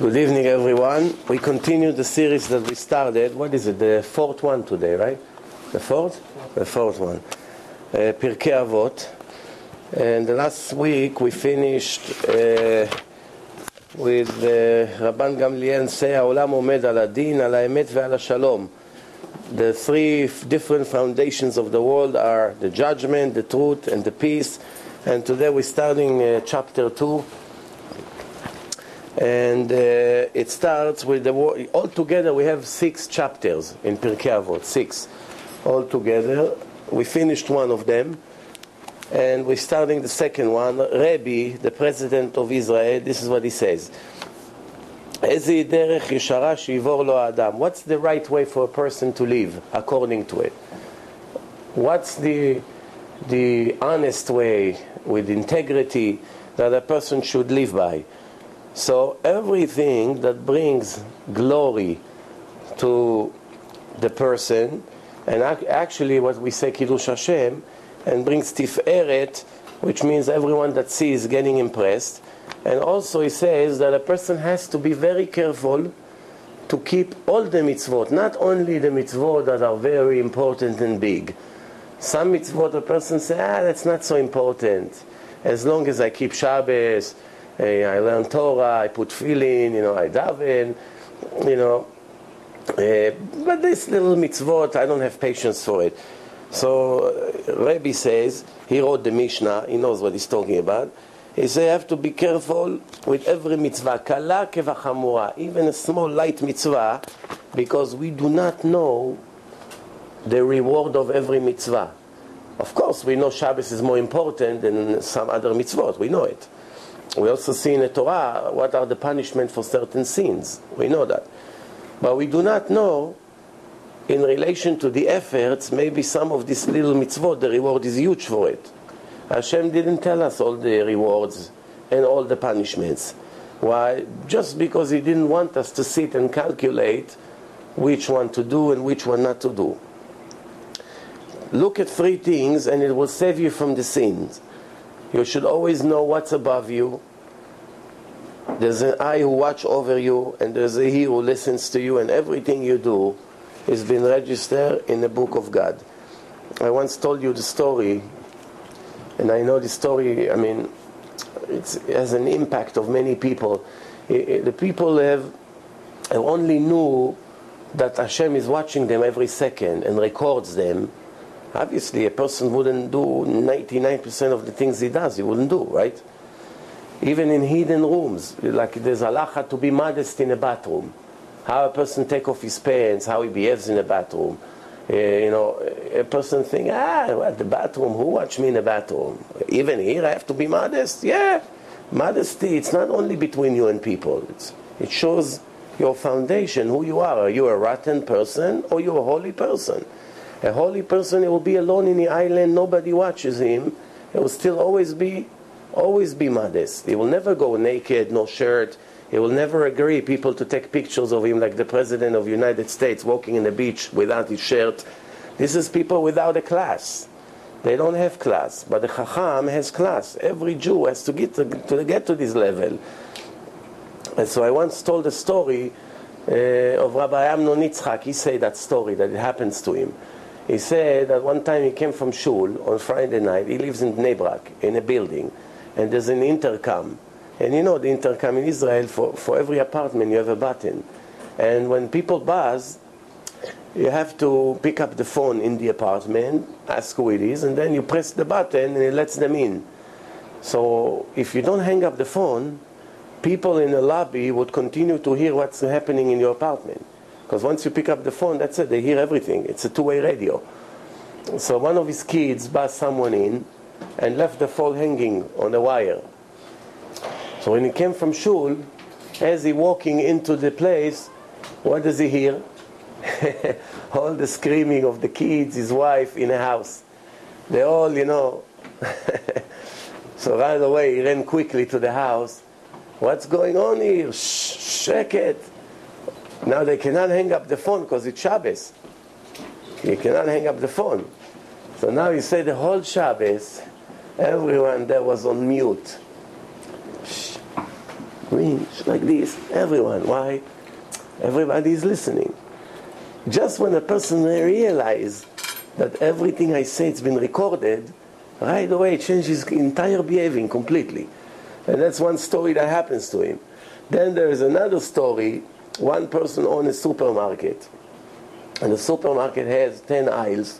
Good evening, everyone. We continue the series that we started. What is it? The fourth one today, right? The fourth? The fourth one. Uh, Pirkei Avot. And the last week we finished uh, with uh, Rabban Gamliel say, העולם עומד על הדין, על האמת ועל השלום. The three f- different foundations of the world are the judgment, the truth, and the peace. And today we're starting uh, chapter 2 and uh, it starts with the war. Altogether, we have six chapters in Pirkei Avot. Six, altogether. We finished one of them, and we're starting the second one. Rabbi, the president of Israel, this is what he says. "איזה דרך ישרה שיעבור לו האדם?" What's the right way for a person to live according to it? What's the the honest way with integrity that a person should live by? So everything that brings glory to the person, and actually what we say Kiddush Hashem, and brings tiferet, which means everyone that sees getting impressed. And also he says that a person has to be very careful to keep all the mitzvot, not only the mitzvot that are very important and big. Some mitzvot a person says, ah, that's not so important. As long as I keep Shabbos, I learn Torah, I put tefillin, you know, I daven, you know. eh, but this little mitzvot, I don't have patience for it. So uh, Rabbi says, he wrote the Mishnah, he knows what he's talking about. He says, you have to be careful with every mitzvah, kala kevachamura, even a small light mitzvah, because we do not know the reward of every mitzvah. Of course, we know Shabbos is more important than some other mitzvot. We know it. We also see in the Torah what are the punishment for certain sins. We know that. But we do not know, in relation to the efforts, maybe some of these little mitzvot, the reward is huge for it. Hashem didn't tell us all the rewards and all the punishments. Why? Just because He didn't want us to sit and calculate which one to do and which one not to do. Look at three things and it will save you from the sins. You should always know what's above you. There's an eye who watch over you, and there's a he who listens to you, and everything you do is been registered in the book of God. I once told you the story, and I know the story. I mean, it has an impact of many people. I- I- the people have have only knew that Hashem is watching them every second and records them. Obviously, a person wouldn't do 99% of the things he does. He wouldn't do, right? Even in hidden rooms, like there's halacha to be modest in a bathroom. How a person take off his pants, how he behaves in a bathroom. Uh, you know, a person think, ah, what, the bathroom, who watch me in the bathroom? Even here I have to be modest? Yeah. Modesty, it's not only between you and people. It's, it shows your foundation, who you are. Are you a rotten person or you a holy person? A holy person, he will be alone in the island, nobody watches him. He will still always be, always be modest. He will never go naked, no shirt. He will never agree people to take pictures of him like the president of the United States walking in the beach without his shirt. This is people without a class. They don't have class, but the Chacham has class. Every Jew has to get to, to get to this level. And so I once told a story uh, of Rabbi Amnon Yitzchak. He said that story that it happens to him. He said that one time he came from shul on Friday night. He lives in Bnei Brak in a building, and there's an intercom. And you know the intercom in Israel for, for every apartment you have a button, and when people buzz, you have to pick up the phone in the apartment, ask who it is, and then you press the button and it lets them in. So if you don't hang up the phone, people in the lobby would continue to hear what's happening in your apartment. Because once you pick up the phone, that's it, they hear everything. It's a two way radio. So one of his kids buzzed someone in and left the phone hanging on the wire. So when he came from shul, as he walking into the place, what does he hear? all the screaming of the kids, his wife in the house. They all, you know. so right away he ran quickly to the house. What's going on here? Shh, shake it. Now they cannot hang up the phone because it's Shabbos. You cannot hang up the phone. So now you say the whole Shabbos, everyone there was on mute. Shh. Like this. Everyone. Why? Everybody is listening. Just when a person realizes that everything I say has been recorded, right away it changes entire behaving completely. And that's one story that happens to him. Then there is another story. One person owns a supermarket. And the supermarket has 10 aisles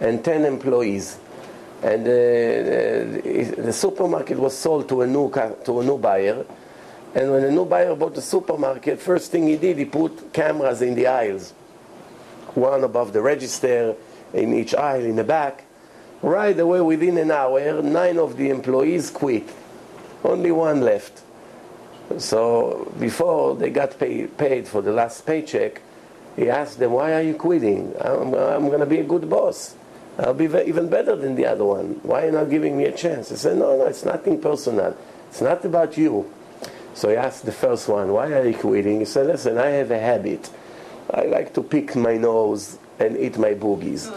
and 10 employees. And uh, the supermarket was sold to a, new, to a new buyer. And when a new buyer bought the supermarket, first thing he did, he put cameras in the aisles. One above the register, in each aisle, in the back. Right away, within an hour, nine of the employees quit. Only one left. So before they got pay, paid for the last paycheck, he asked them, Why are you quitting? I'm, I'm going to be a good boss. I'll be even better than the other one. Why are you not giving me a chance? He said, No, no, it's nothing personal. It's not about you. So he asked the first one, Why are you quitting? He said, Listen, I have a habit. I like to pick my nose and eat my boogies.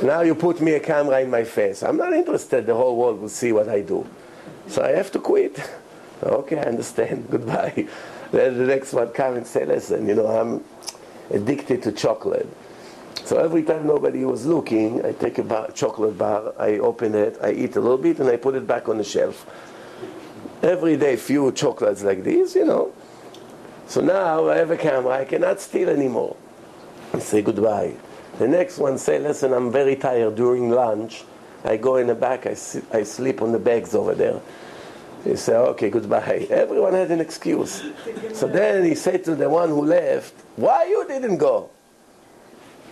now you put me a camera in my face. I'm not interested. The whole world will see what I do. So I have to quit. Okay, I understand. Goodbye. The next one comes and say, listen, you know, I'm addicted to chocolate. So every time nobody was looking, I take a bar, chocolate bar, I open it, I eat a little bit, and I put it back on the shelf. Every day, few chocolates like this, you know. So now I have a camera, I cannot steal anymore. I say goodbye. The next one say, listen, I'm very tired during lunch. I go in the back, I, I sleep on the bags over there. He said, okay, goodbye. Everyone had an excuse. So then he said to the one who left, why you didn't go?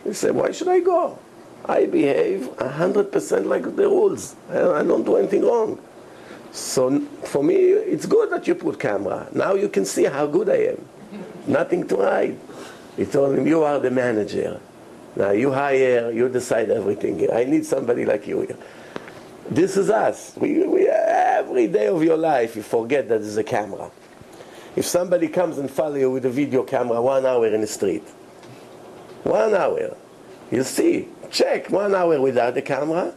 He said, why should I go? I behave 100% like the rules. I don't do anything wrong. So for me, it's good that you put camera. Now you can see how good I am. Nothing to hide. He told him, you are the manager. Now you hire, you decide everything. I need somebody like you. This is us. We, we, every day of your life, you forget that there's a camera. If somebody comes and follow you with a video camera one hour in the street, one hour, you see, check one hour without the camera,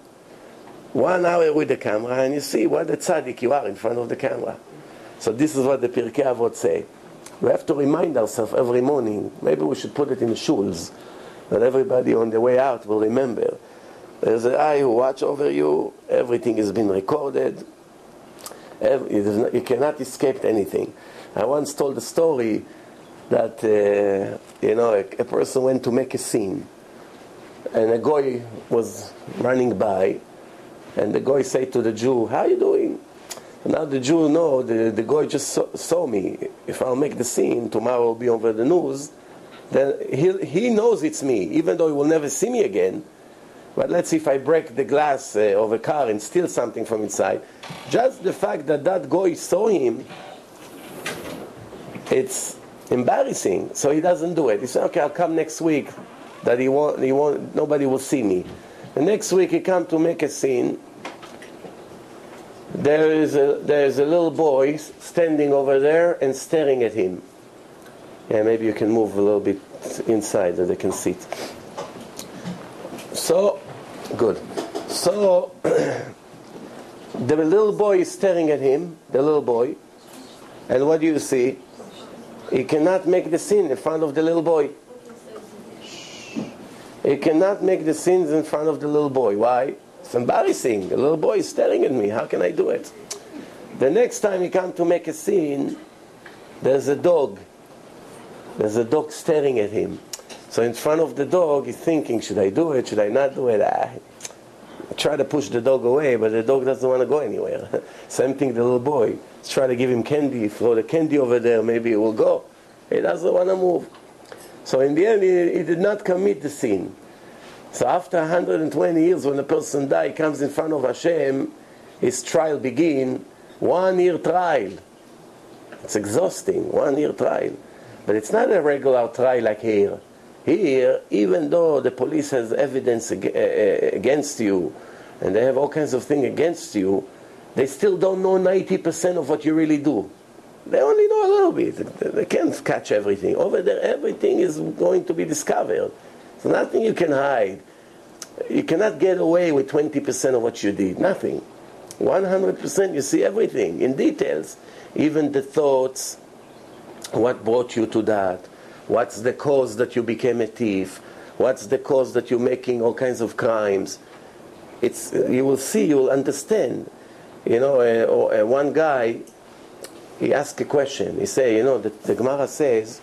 one hour with the camera, and you see what a tzaddik you are in front of the camera. So this is what the Pirkei Avot say. We have to remind ourselves every morning. Maybe we should put it in the shuls, that everybody on the way out will remember there's an eye who watch over you. Everything has been recorded. You cannot escape anything. I once told a story that uh, you know a, a, person went to make a scene, and a guy was running by, and the guy said to the Jew, "How are you doing?" And now the Jew know the, the guy just saw, saw me. If I'll make the scene tomorrow, will be over the news. Then he he knows it's me, even though he will never see me again but let's see if I break the glass uh, of a car and steal something from inside. Just the fact that that guy saw him, it's embarrassing. So he doesn't do it. He said, "Okay, I'll come next week." That he won't, he won't, nobody will see me. The next week he come to make a scene. There is a there is a little boy standing over there and staring at him. Yeah, maybe you can move a little bit inside so they can see. It. So, good. So, the little boy is staring at him, the little boy, and what do you see? He cannot make the sin in front of the little boy. He cannot make the sins in front of the little boy. Why? It's embarrassing. The little boy is staring at me. How can I do it? The next time he comes to make a scene, there's a dog. There's a dog staring at him. So in front of the dog, he's thinking, should I do it? Should I not do it? Ah, I try to push the dog away, but the dog doesn't want to go anywhere. Same thing, the little boy. Try to give him candy, throw the candy over there, maybe it will go. He doesn't want to move. So in the end, he, he did not commit the sin. So after 120 years, when a person dies, comes in front of Hashem, his trial begin. One year trial. It's exhausting. One year trial. But it's not a regular trial like here. Here, even though the police has evidence eh, eh, against you, and they have all kinds of things against you, they still don't know 90% of what you really do. They only know a little bit. They can't catch everything. Over there, everything is going to be discovered. So nothing you can hide. You cannot get away with 20% of what you did. Nothing. 100% you see everything in details, even the thoughts, what brought you to that, what's the cause that you became a thief, what's the cause that you're making all kinds of crimes. It's, you will see, you will understand. You know, uh, uh, one guy, he asked a question. He said, you know, the, the Gemara says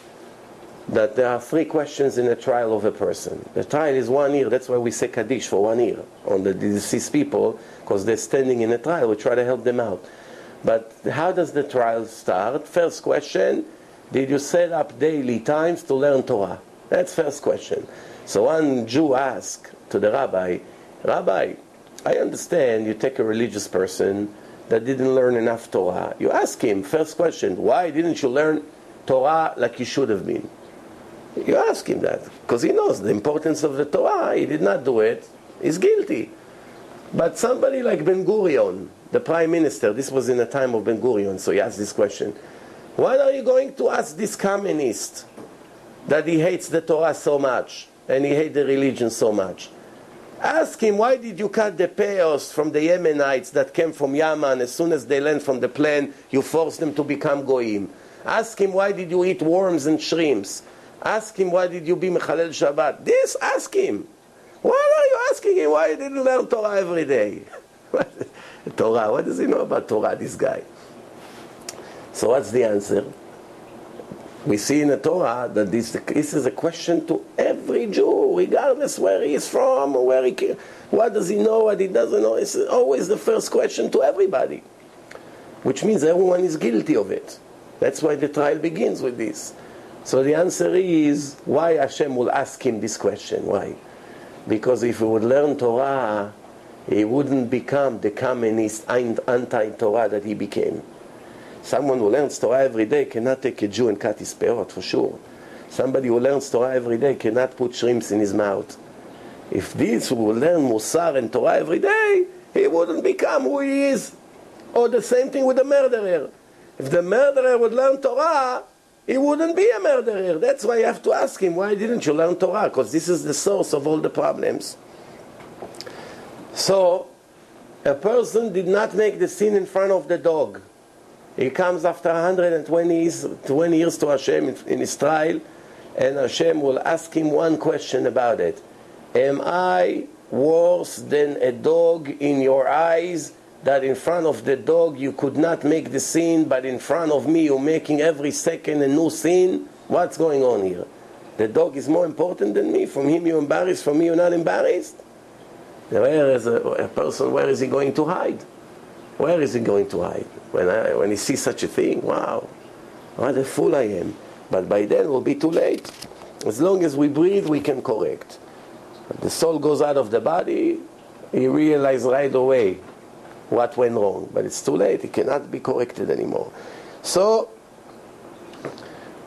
that there are three questions in a trial of a person. The trial is one year. That's why we say Kaddish for one year on the deceased people, because they're standing in a trial. We try to help them out. But how does the trial start? First question, did you set up daily times to learn Torah? That's first question. So one Jew asked to the rabbi, Rabbi, I understand you take a religious person that didn't learn enough Torah. You ask him, first question, why didn't you learn Torah like you should have been? You ask him that because he knows the importance of the Torah. He did not do it. He's guilty. But somebody like Ben Gurion, the prime minister, this was in the time of Ben Gurion, so he asked this question. Why are you going to ask this communist that he hates the Torah so much and he hates the religion so much? Ask him, why did you cut the payos from the Yemenites that came from Yemen? As soon as they land from the plane, you force them to become goyim. Ask him, why did you eat worms and shrimps? Ask him, why did you be Mechalel Shabbat? This, ask him. Why are you asking him why he didn't learn Torah every day? Torah, what does he know about Torah, this guy? So what's the answer? We see in the Torah that this, this is a question to every Jew, regardless where he is from or where he came. What does he know, what he doesn't know. It's always the first question to everybody. Which means everyone is guilty of it. That's why the trial begins with this. So the answer is why Hashem will ask him this question. Why? Because if he would learn Torah, he wouldn't become the communist anti-Torah that he became. Someone who learns Torah every day cannot take a Jew and cut his peot, for sure. Somebody who learns Torah every day cannot put shrimps in his mouth. If this will learn Musar and Torah every day, he wouldn't become who he is. Or the same thing with the murderer. If the murderer would learn Torah, he wouldn't be a murderer. That's why you have to ask him, why didn't you learn Torah? Because this is the source of all the problems. So, a person did not make the sin in front of the dog. He comes after 120 years, 20 years to Hashem in, in his trial, and Hashem will ask him one question about it. Am I worse than a dog in your eyes that in front of the dog you could not make the sin, but in front of me you're making every second a new sin? What's going on here? The dog is more important than me. From him you're embarrassed, from me you're not embarrassed. Where is a, a person, where is he going to hide? Where is he going to hide? When, I, when he sees such a thing, wow, what a fool I am. But by then it will be too late. As long as we breathe, we can correct. the soul goes out of the body, he realizes right away what went wrong. But it's too late. It cannot be corrected anymore. So,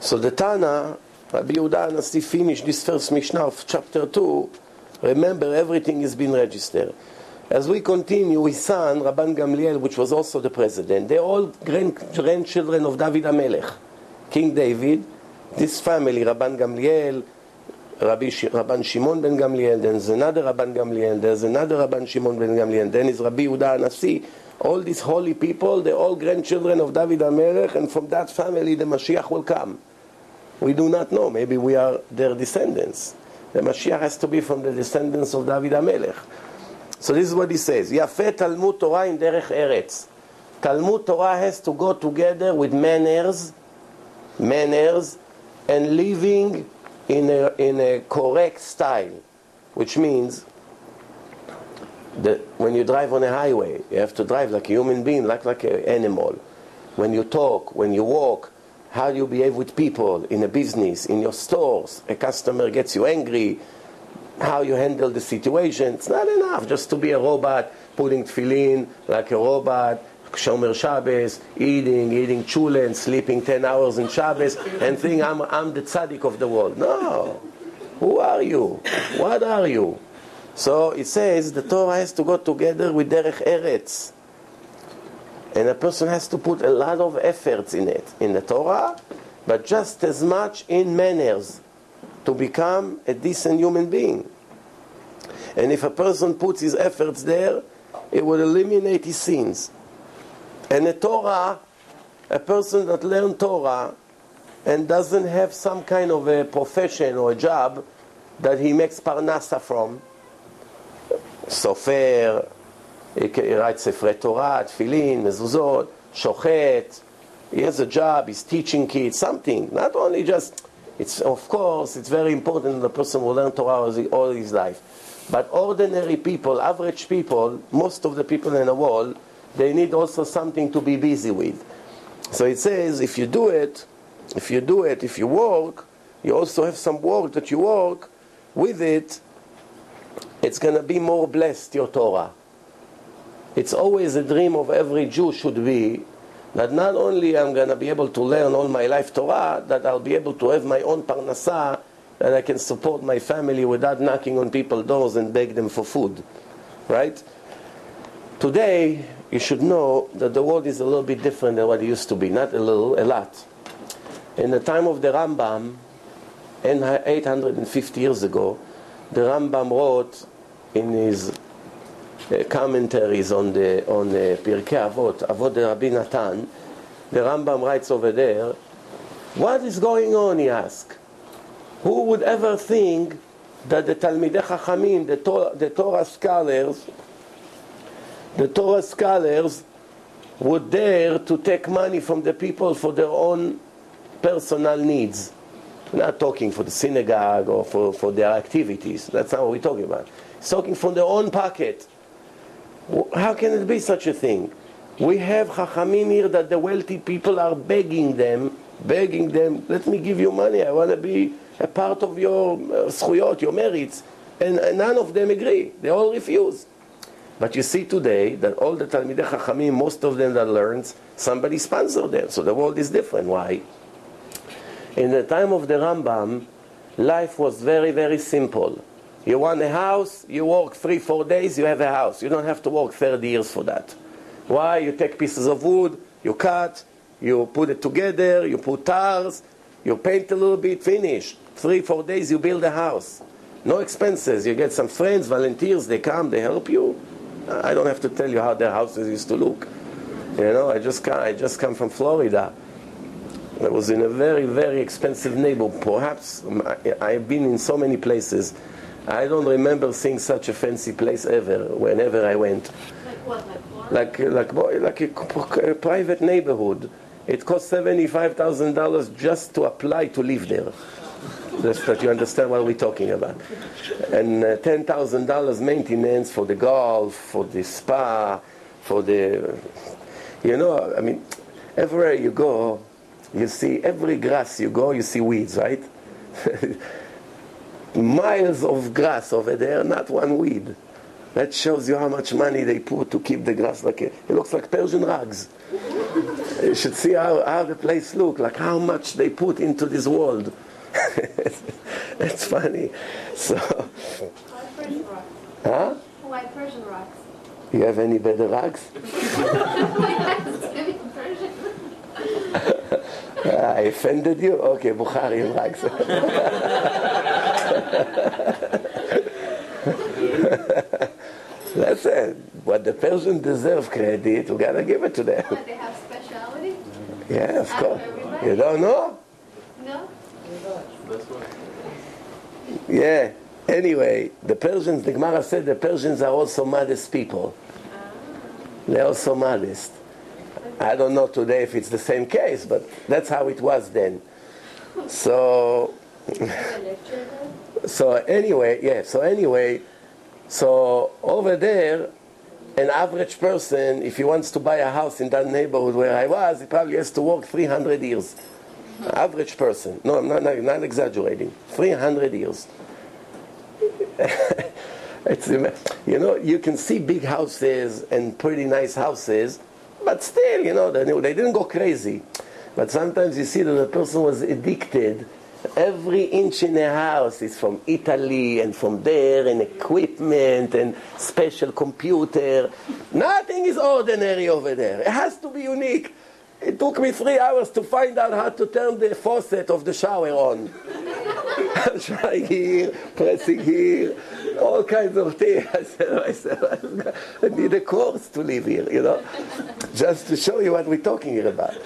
so the Tana, Rabbi Yehuda finished this first Mishnah of chapter 2. Remember, everything has been registered. As we continue, his son, Rabban Gamliel, which was also the president, they're all grand, grandchildren of David Amelech, King David. This family, Rabban Gamliel, Rabbi Sh- Rabban Shimon ben Gamliel, then there's another Rabban Gamliel, there's another Rabban Shimon ben Gamliel, then is Rabbi Yehuda Anasi. All these holy people, they're all grandchildren of David HaMelech, and from that family the Mashiach will come. We do not know. Maybe we are their descendants. The Mashiach has to be from the descendants of David HaMelech. So this is what he says. Yafeh Talmud Torah in Derech Eretz. Talmud Torah has to go together with manners, manners, and living in a, in a correct style, which means that when you drive on a highway, you have to drive like a human being, like like an animal. When you talk, when you walk, how you behave with people in a business, in your stores? A customer gets you angry, how you handle the situation. It's not enough just to be a robot, putting tefillin like a robot, Shomer Shabbos, eating, eating chule and sleeping 10 hours in Shabbos, and think I'm, I'm the tzaddik of the world. No. Who are you? What are you? So it says the Torah has to go together with Derech Eretz. And a person has to put a lot of efforts in it, in the Torah, but just as much in manners to become a decent human being. And if a person puts his efforts there, it would eliminate his sins. And the Torah, a person that learns Torah and doesn't have some kind of a profession or a job that he makes parnasa from, סופר, he writes ספרי תורה, תפילין, מזוזות, שוחט, he has a job, he's teaching kids, something, not only just, it's of course, it's very important that the person will learn Torah all his life. But ordinary people, average people, most of the people in the world, they need also something to be busy with. So it says, if you do it, if you do it, if you work, you also have some work that you work with it, it's going to be more blessed, your Torah. It's always a dream of every Jew should be that not only I'm going to be able to learn all my life Torah, that I'll be able to have my own parnasah, that I can support my family without knocking on people's doors and beg them for food. Right? Today, you should know that the world is a little bit different than what it used to be. Not a little, a lot. In the time of the Rambam, 850 years ago, the Rambam wrote in his commentaries on the on Pirkei Avot, Avot Rabbi Natan, the Rambam writes over there, what is going on, he asks. Who would ever think that the Talmidei Chachamim, the Torah, the Torah scholars, the Torah scholars would dare to take money from the people for their own personal needs? We're not talking for the synagogue or for, for their activities. That's not what we're talking about. It's talking from their own pocket. How can it be such a thing? We have Chachamim here that the wealthy people are begging them, begging them, let me give you money, I want to be a part of your uh, your merits. And, and none of them agree. They all refuse. But you see today that all the Talmidei Chachamim, most of them that learns, somebody sponsored them. So the world is different. Why? In the time of the Rambam, life was very, very simple. You want a house, you work three, four days, you have a house. You don't have to work 30 years for that. Why? You take pieces of wood, you cut, you put it together, you put tars, you paint a little bit, finish. Three, four days, you build a house. No expenses. You get some friends, volunteers, they come, they help you. I don't have to tell you how their houses used to look. You know, I just come, I just come from Florida. I was in a very, very expensive neighborhood. Perhaps I've been in so many places. I don't remember seeing such a fancy place ever. Whenever I went, like what, like like like, like a, a private neighborhood. It cost seventy-five thousand dollars just to apply to live there. Just that you understand what we're talking about. And uh, ten thousand dollars maintenance for the golf, for the spa, for the, you know, I mean, everywhere you go, you see every grass you go, you see weeds, right? Miles of grass over there, not one weed. That shows you how much money they put to keep the grass like it. It looks like Persian rugs. you should see how, how the place look, like how much they put into this world. It's funny. So, White Persian rugs? huh? White Persian rocks. You have any better rugs? Persian. I offended you? Okay, Bukhari rugs. Listen, what the Persians deserve credit, we gotta give it to them. They have speciality? Yeah, of course. You don't know? No? Yeah. Anyway, the Persians, the Gemara said the Persians are also modest people. Ah. They're also modest. I don't know today if it's the same case, but that's how it was then. So, so anyway, yeah, so anyway, so over there, an average person, if he wants to buy a house in that neighborhood where I was, he probably has to work 300 years. Hmm. Average person. No, I'm not, not, not exaggerating. 300 years. it's, you know, you can see big houses and pretty nice houses, but still, you know, they, they didn't go crazy. But sometimes you see that the person was addicted. Every inch in a house is from Italy and from there, and equipment and special computer. Nothing is ordinary over there. It has to be unique. It took me three hours to find out how to turn the faucet of the shower on. Trying here, pressing here, all kinds of things. I said, said, I need a course to live here, you know, just to show you what we're talking here about.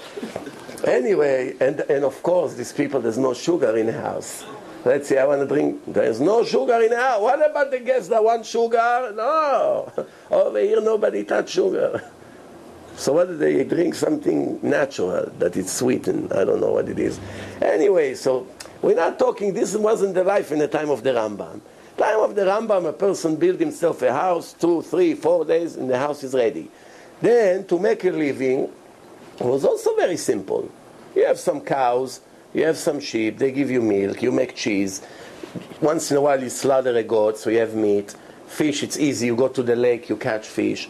Anyway, and, and of course, these people, there's no sugar in the house. Let's say I want to drink. There's no sugar in the house. What about the guests that want sugar? No. Over here, nobody touch sugar. So what do they drink? Something natural that is sweetened. I don't know what it is. Anyway, so we're not talking. This wasn't the life in the time of the Rambam. Time of the Rambam, a person build himself a house, two, three, four days, and the house is ready. Then to make a living was also very simple. You have some cows, you have some sheep, they give you milk, you make cheese. Once in a while you slaughter a goat, so you have meat. Fish, it's easy. You go to the lake, you catch fish.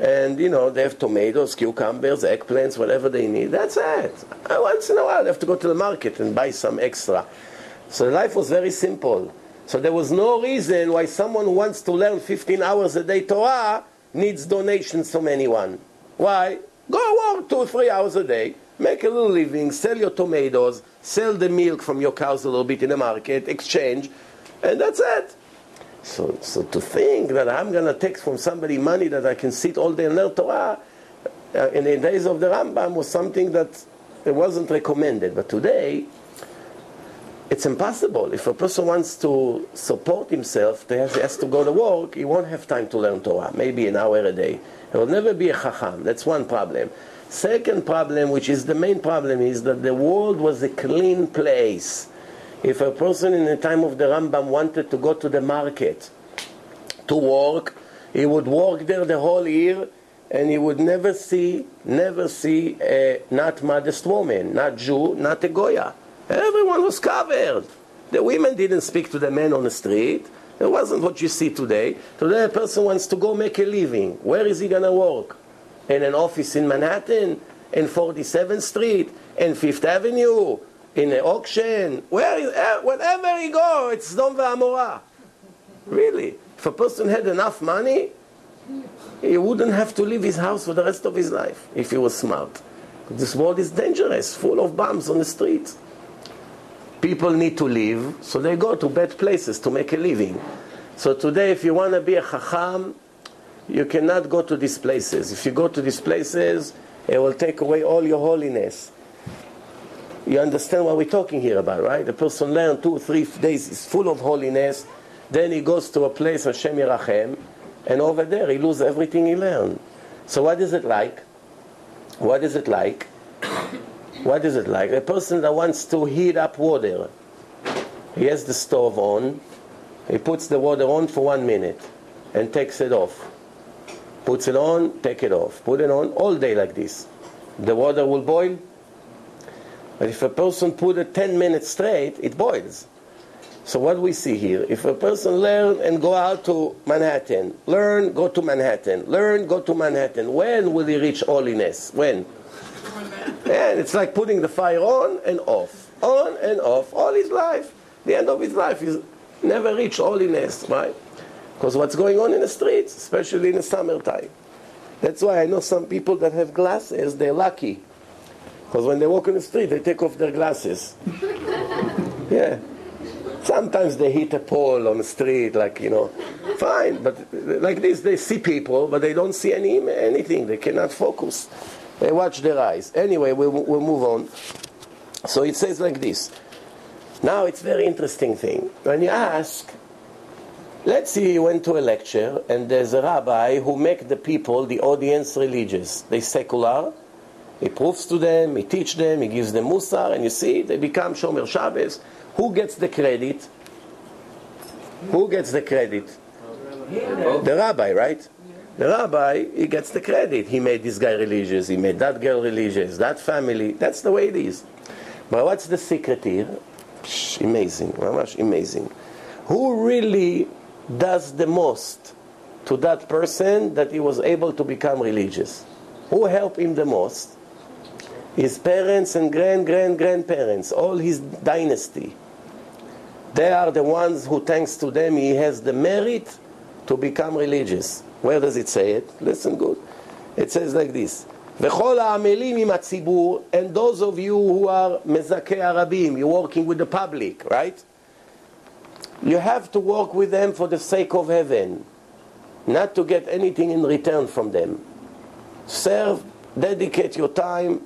And, you know, they have tomatoes, cucumbers, eggplants, whatever they need. That's it. Uh, once in a while, they have to go to the market and buy some extra. So life was very simple. So there was no reason why someone who wants to learn 15 hours a day Torah needs donations from anyone. Why? Go work two, three hours a day, make a little living, sell your tomatoes, sell the milk from your cows a little bit in the market, exchange, and that's it. So, so to think that I'm going to take from somebody money that I can sit all day and learn Torah uh, in the days of the Rambam was something that it wasn't recommended. But today, it's impossible. If a person wants to support himself, he has, to go to work, he won't have time to learn Torah, maybe an hour a day. He will never be a chacham. That's one problem. Second problem, which is the main problem, is that the world was a clean place. If a person in the time of the Rambam wanted to go to the market to work, he would work there the whole year and he would never see, never see a not modest woman, not Jew, not a Goya. Everyone was covered. The women didn't speak to the men on the street. It wasn't what you see today. Today, a person wants to go make a living. Where is he going to work? In an office in Manhattan, in 47th Street, in Fifth Avenue, in an auction. Where is, uh, wherever he go, it's Sdom Amora. Really. If a person had enough money, he wouldn't have to leave his house for the rest of his life if he was smart. This world is dangerous, full of bombs on the streets people need to live, so they go to bad places to make a living. So today, if you want to be a chacham, you cannot go to these places. If you go to these places, it will take away all your holiness. You understand what we're talking here about, right? The person learns two, three days, is full of holiness. Then he goes to a place, Hashem Yerachem, and over there he loses everything he learned. So what is it like? What is it like? What is it like? A person that wants to heat up water. He has the stove on. He puts the water on for one minute and takes it off. Puts it on, take it off. Put it on all day like this. The water will boil. But if a person put it 10 minutes straight, it boils. So what we see here, if a person learn and go out to Manhattan, learn, go to Manhattan, learn, go to Manhattan, when will he reach holiness? When? And it's like putting the fire on and off, on and off, all his life. The end of his life is never reach holiness, right? Because what's going on in the streets, especially in the summertime. That's why I know some people that have glasses, they're lucky. Because when they walk in the street, they take off their glasses. yeah. Sometimes they hit a pole on the street, like, you know, fine. But like this, they see people, but they don't see any anything. They cannot focus. They watch their eyes. Anyway, we'll, we'll move on. So it says like this. Now it's very interesting thing. When you ask, let's say you went to a lecture and there's a rabbi who make the people, the audience, religious. They secular. He proves to them, he teach them, he gives them musar, and you see, they become Shomer Shabbos. Who gets the credit? Who gets the credit? The rabbi, right? The rabbi, he gets the credit. He made this guy religious, he made that girl religious, that family. That's the way it is. But what's the secret here? Psh, amazing, mamash amazing. Who really does the most to that person that he was able to become religious? Who helped him the most? His parents and grand, grand, grandparents, all his dynasty. They are the ones who, thanks to them, he has the merit to become religious. Where does it say it? Listen good. It says like this. וכל העמלים עם הציבור, and those of you who are מזכי הרבים, you're working with the public, right? You have to work with them for the sake of heaven, not to get anything in return from them. Serve, dedicate your time,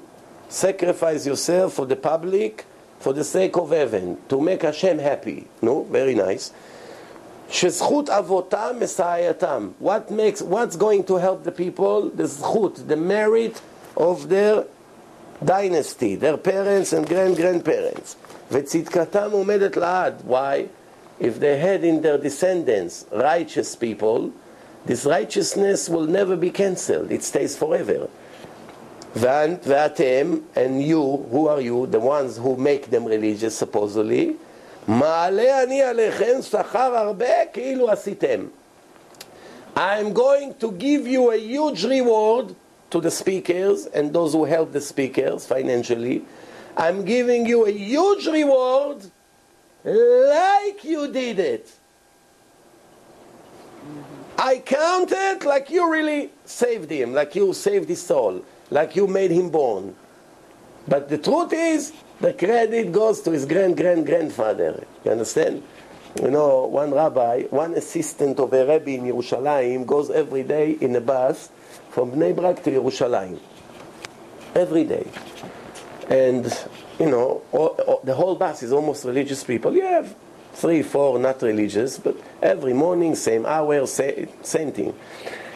sacrifice yourself for the public, for the sake of heaven, to make Hashem happy. No, very nice. שזכות אבותם מסייעתם. What makes, what's going to help the people? The זכות, the merit of their dynasty, their parents and grand-grandparents. וצדקתם עומדת לעד. Why? If they had in their descendants righteous people, this righteousness will never be cancelled. It stays forever. ואתם, and you, who are you? The ones who make them religious supposedly. מעלה אני עליכם שכר הרבה כאילו עשיתם. I'm going to give you a huge reward to the speakers and those who help the speakers financially. I'm giving you a huge reward like you did it. I count it like you really saved him, like you saved his soul, like you made him born. But the truth is, the credit goes to his grand grand grandfather. You understand? You know, one rabbi, one assistant of a rabbi in Yerushalayim goes every day in a bus from Bnei Brak to Yerushalayim. Every day. And, you know, all, all, the whole bus is almost religious people. You have three, four not religious, but every morning, same hour, same, same thing.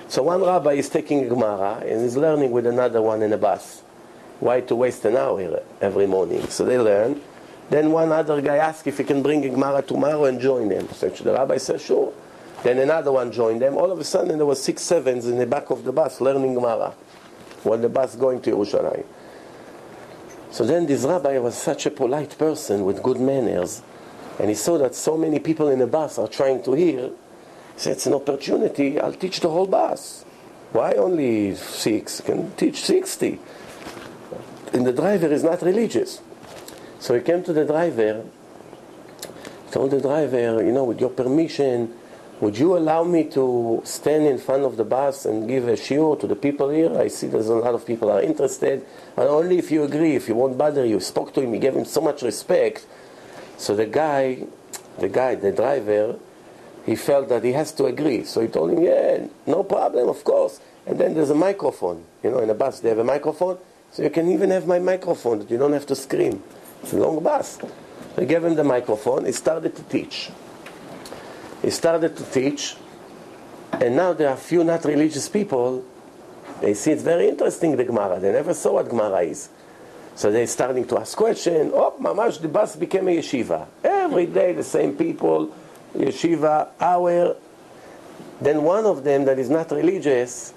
So one rabbi is taking Gemara and is learning with another one in a bus. Why to waste an hour every morning? So they learn. Then one other guy asks if he can bring a Gemara tomorrow and join them. So the rabbi says, sure. Then another one joined them. All of a sudden there were six sevens in the back of the bus learning Gemara while the bus going to Yerushalayim. So then this rabbi was such a polite person with good manners, and he saw that so many people in the bus are trying to hear. He said, it's an opportunity, I'll teach the whole bus. Why only six? I can teach 60. And the driver is not religious. So he came to the driver, told the driver, you know, with your permission, would you allow me to stand in front of the bus and give a shiur to the people here? I see there's a lot of people are interested, and only if you agree, if you won't bother you. Spoke to him, he gave him so much respect. So the guy, the guy, the driver, he felt that he has to agree. So he told him, yeah, no problem, of course. And then there's a microphone. You know, in a bus they have a microphone. So you can even have my microphone that you don't have to scream. It's a long bus. They gave him the microphone. He started to teach. He started to teach, and now there are few not religious people. They see it's very interesting the Gemara. They never saw what Gemara is. So they're starting to ask questions. Oh, mamash, the bus became a yeshiva. Every day the same people, yeshiva, hour. Then one of them that is not religious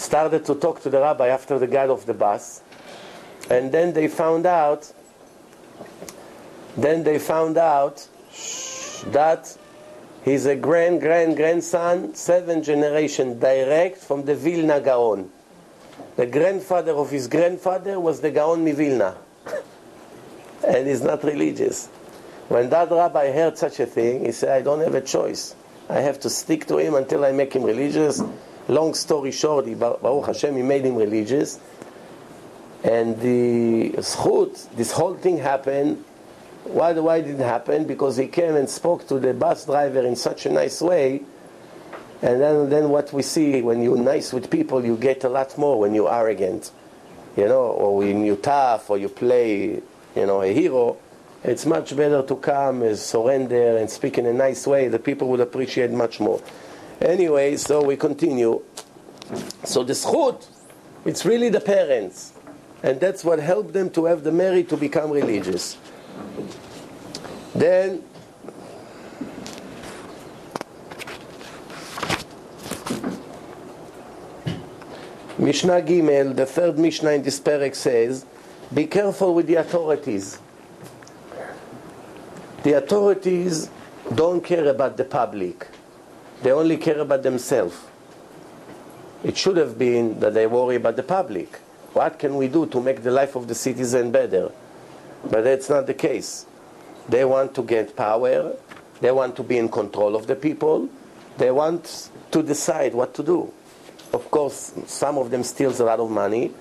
started to talk to the rabbi after the guy of the bus. And then they found out, then they found out that he's a grand, grand, grandson, seven generation direct from the Vilna Gaon. The grandfather of his grandfather was the Gaon Mivilna. and he's not religious. When that rabbi heard such a thing, he said, I don't have a choice. I have to stick to him until I make him religious. Long story short, Baruch Hashem, he made him religious. And the zchut, this whole thing happened. Why, why did it happen? Because he came and spoke to the bus driver in such a nice way. And then, then what we see, when you're nice with people, you get a lot more when you're arrogant. You know, or when you're tough, or you play, you know, a hero. It's much better to come and surrender and speak in a nice way. The people will appreciate much more. Anyway, so we continue. So the zchut, it's really the parents. And that's what helped them to have the merit to become religious. Then, Mishnah Gimel, the third Mishnah in this perek says, be careful with the authorities. The authorities don't care about the public. They only care about themselves. It should have been that they worry about the public. What can we do to make the life of the citizen better? But that's not the case. They want to get power. They want to be in control of the people. They want to decide what to do. Of course, some of them steals a lot of money.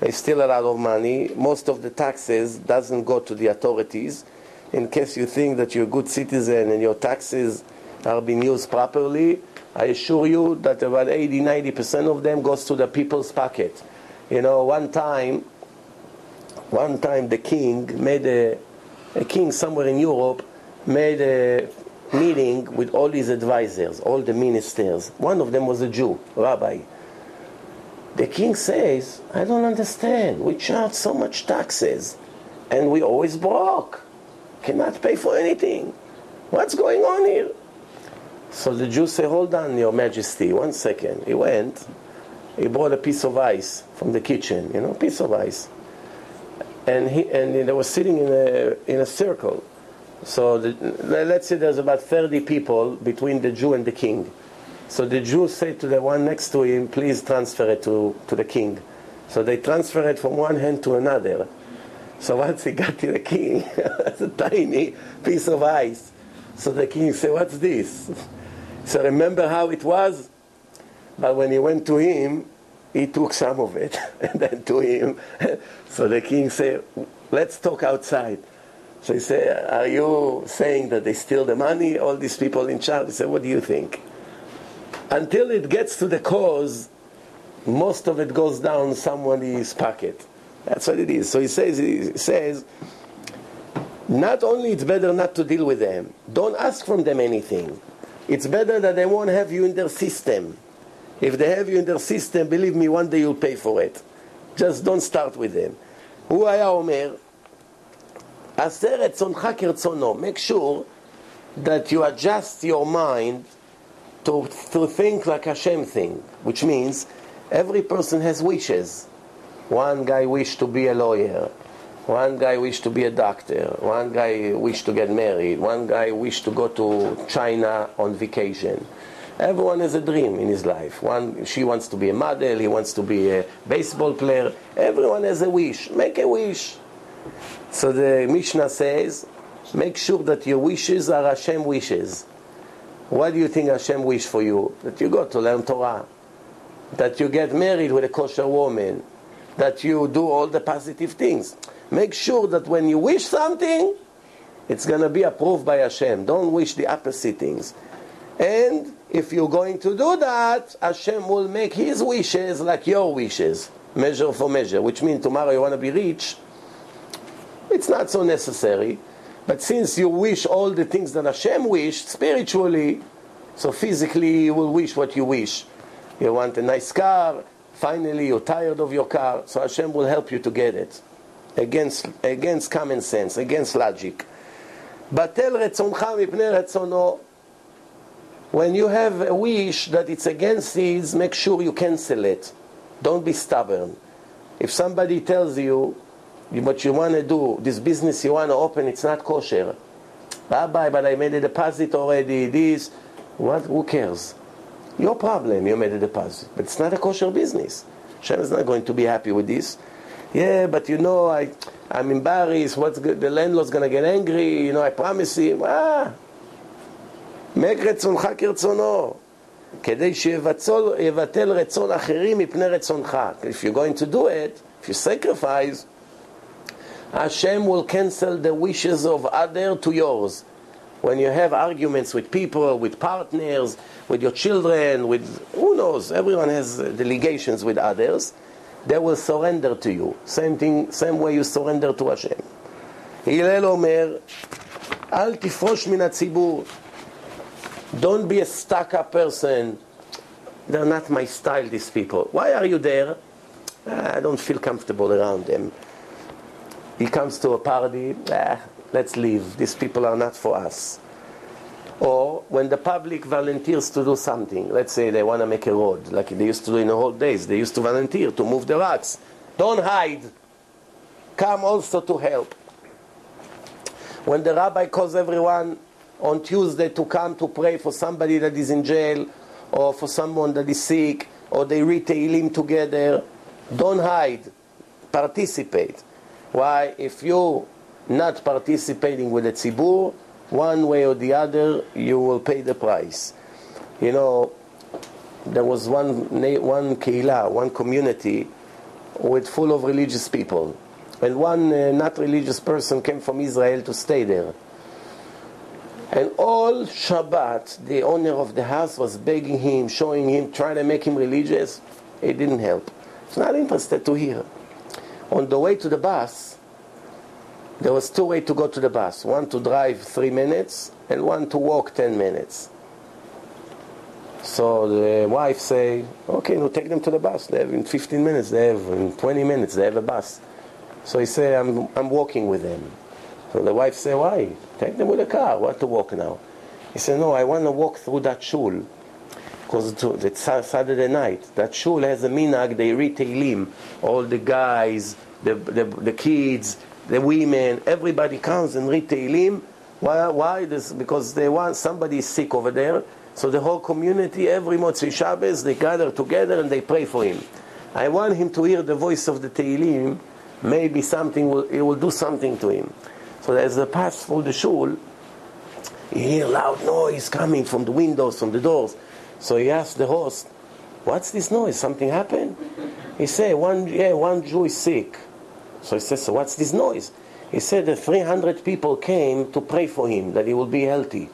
They steal a lot of money. Most of the taxes doesn't go to the authorities. in case you think that you're a good citizen and your taxes are being used properly, I assure you that about 80 90% of them goes to the people's pocket. You know, one time, one time the king made a, a king somewhere in Europe made a meeting with all his advisors, all the ministers. One of them was a Jew, rabbi. The king says, I don't understand. We charge so much taxes and we always broke. Cannot pay for anything. What's going on here? So the Jew said, Hold on, Your Majesty, one second. He went, he brought a piece of ice from the kitchen, you know, piece of ice. And he and they were sitting in a in a circle. So the, let's say there's about 30 people between the Jew and the king. So the Jew said to the one next to him, please transfer it to, to the king. So they transfer it from one hand to another. So once he got to the king, it's a tiny piece of ice. So the king said, what's this? So remember how it was? But when he went to him, he took some of it and then to him. so the king said, let's talk outside. So he said, are you saying that they steal the money, all these people in charge? He said, what do you think? Until it gets to the cause, most of it goes down somebody's pocket. That's what it is. So he says, he says, not only it's better not to deal with them, don't ask from them anything. It's better that they won't have you in their system. If they have you in their system, believe me, one day you'll pay for it. Just don't start with them. הוא היה אומר, עשה רצונך כרצונו. Make sure that you adjust your mind to, to think like Hashem think, which means every person has wishes. One guy wished to be a lawyer. One guy wished to be a doctor. One guy wished to get married. One guy wished to go to China on vacation. Everyone has a dream in his life. One, she wants to be a model. He wants to be a baseball player. Everyone has a wish. Make a wish. So the Mishnah says, make sure that your wishes are Hashem wishes. What do you think Hashem wish for you? That you go to learn Torah. That you get married with a kosher woman. That you do all the positive things. Make sure that when you wish something, it's going to be approved by Hashem. Don't wish the opposite things. And if you're going to do that, Hashem will make His wishes like your wishes, measure for measure. Which means tomorrow you want to be rich, it's not so necessary. But since you wish all the things that Hashem wished spiritually, so physically you will wish what you wish. You want a nice car, finally you're tired of your car, so Hashem will help you to get it Against, against common sense, against logic. בטל רצונך מפני רצונו. When you have a wish that it's against his, make sure you cancel it. Don't be stubborn. If somebody tells you what you want to do, this business you want to open, it's not kosher. Rabbi, but I made a deposit already, this, what, who cares? Your problem, you made a deposit. But it's not a kosher business. Hashem is not going to be happy with this. Yeah, but you know, I, I'm embarrassed. What's good? The landlord's going to get angry. You know, I promise him. Ah, make רצונך כרצונו. כדי שיבטל רצון אחרים מפני רצונך. If you're going to do it, if you sacrifice, Hashem will cancel the wishes of other to yours. When you have arguments with people, with partners, with your children, with who knows, everyone has delegations with others, they will surrender to you. Same thing, same way you surrender to Hashem. הלל אומר, אל תפרוש מן הציבור. Don't be a stuck-up person. They're not my style, these people. Why are you there? I don't feel comfortable around them. He comes to a party, ah, let's leave. These people are not for us. Or when the public volunteers to do something, let's say they want to make a road, like they used to do in the old days, they used to volunteer to move the rocks. Don't hide. Come also to help. When the rabbi calls everyone on Tuesday to come to pray for somebody that is in jail, or for someone that is sick, or they read Tehillim together, don't hide. Participate. Why? If you're not participating with the tzibur, one way or the other, you will pay the price. You know, there was one one keilah, one community, with full of religious people, and one uh, not religious person came from Israel to stay there. And all Shabbat, the owner of the house was begging him, showing him, trying to make him religious. It didn't help. He's not interested to hear. On the way to the bus, there was two ways to go to the bus. One to drive three minutes, and one to walk ten minutes. So the wife say, okay, no, take them to the bus. They have in 15 minutes, they have in 20 minutes, they have a bus. So he say, I'm, I'm walking with them. So the wife say, why? Take them with a car. What to walk now? He said, no, I want to walk through that shul. Because it's Saturday night. That shul has a minhag, they read Tehillim. All the guys, the, the, the kids, the women, everybody comes and read Tehillim. Why? Why? This, because they want somebody is sick over there. So the whole community, every Motzei Shabbos, they gather together and they pray for him. I want him to hear the voice of the Tehillim. Maybe something will, it will do something to him. So as the pass through the shul, he hear loud noise coming from the windows, from the doors. So he asked the host, "What's this noise? Something happened?" He said, "One, yeah, one Jew is sick." So he says, "So what's this noise?" He said that 300 people came to pray for him that he will be healthy.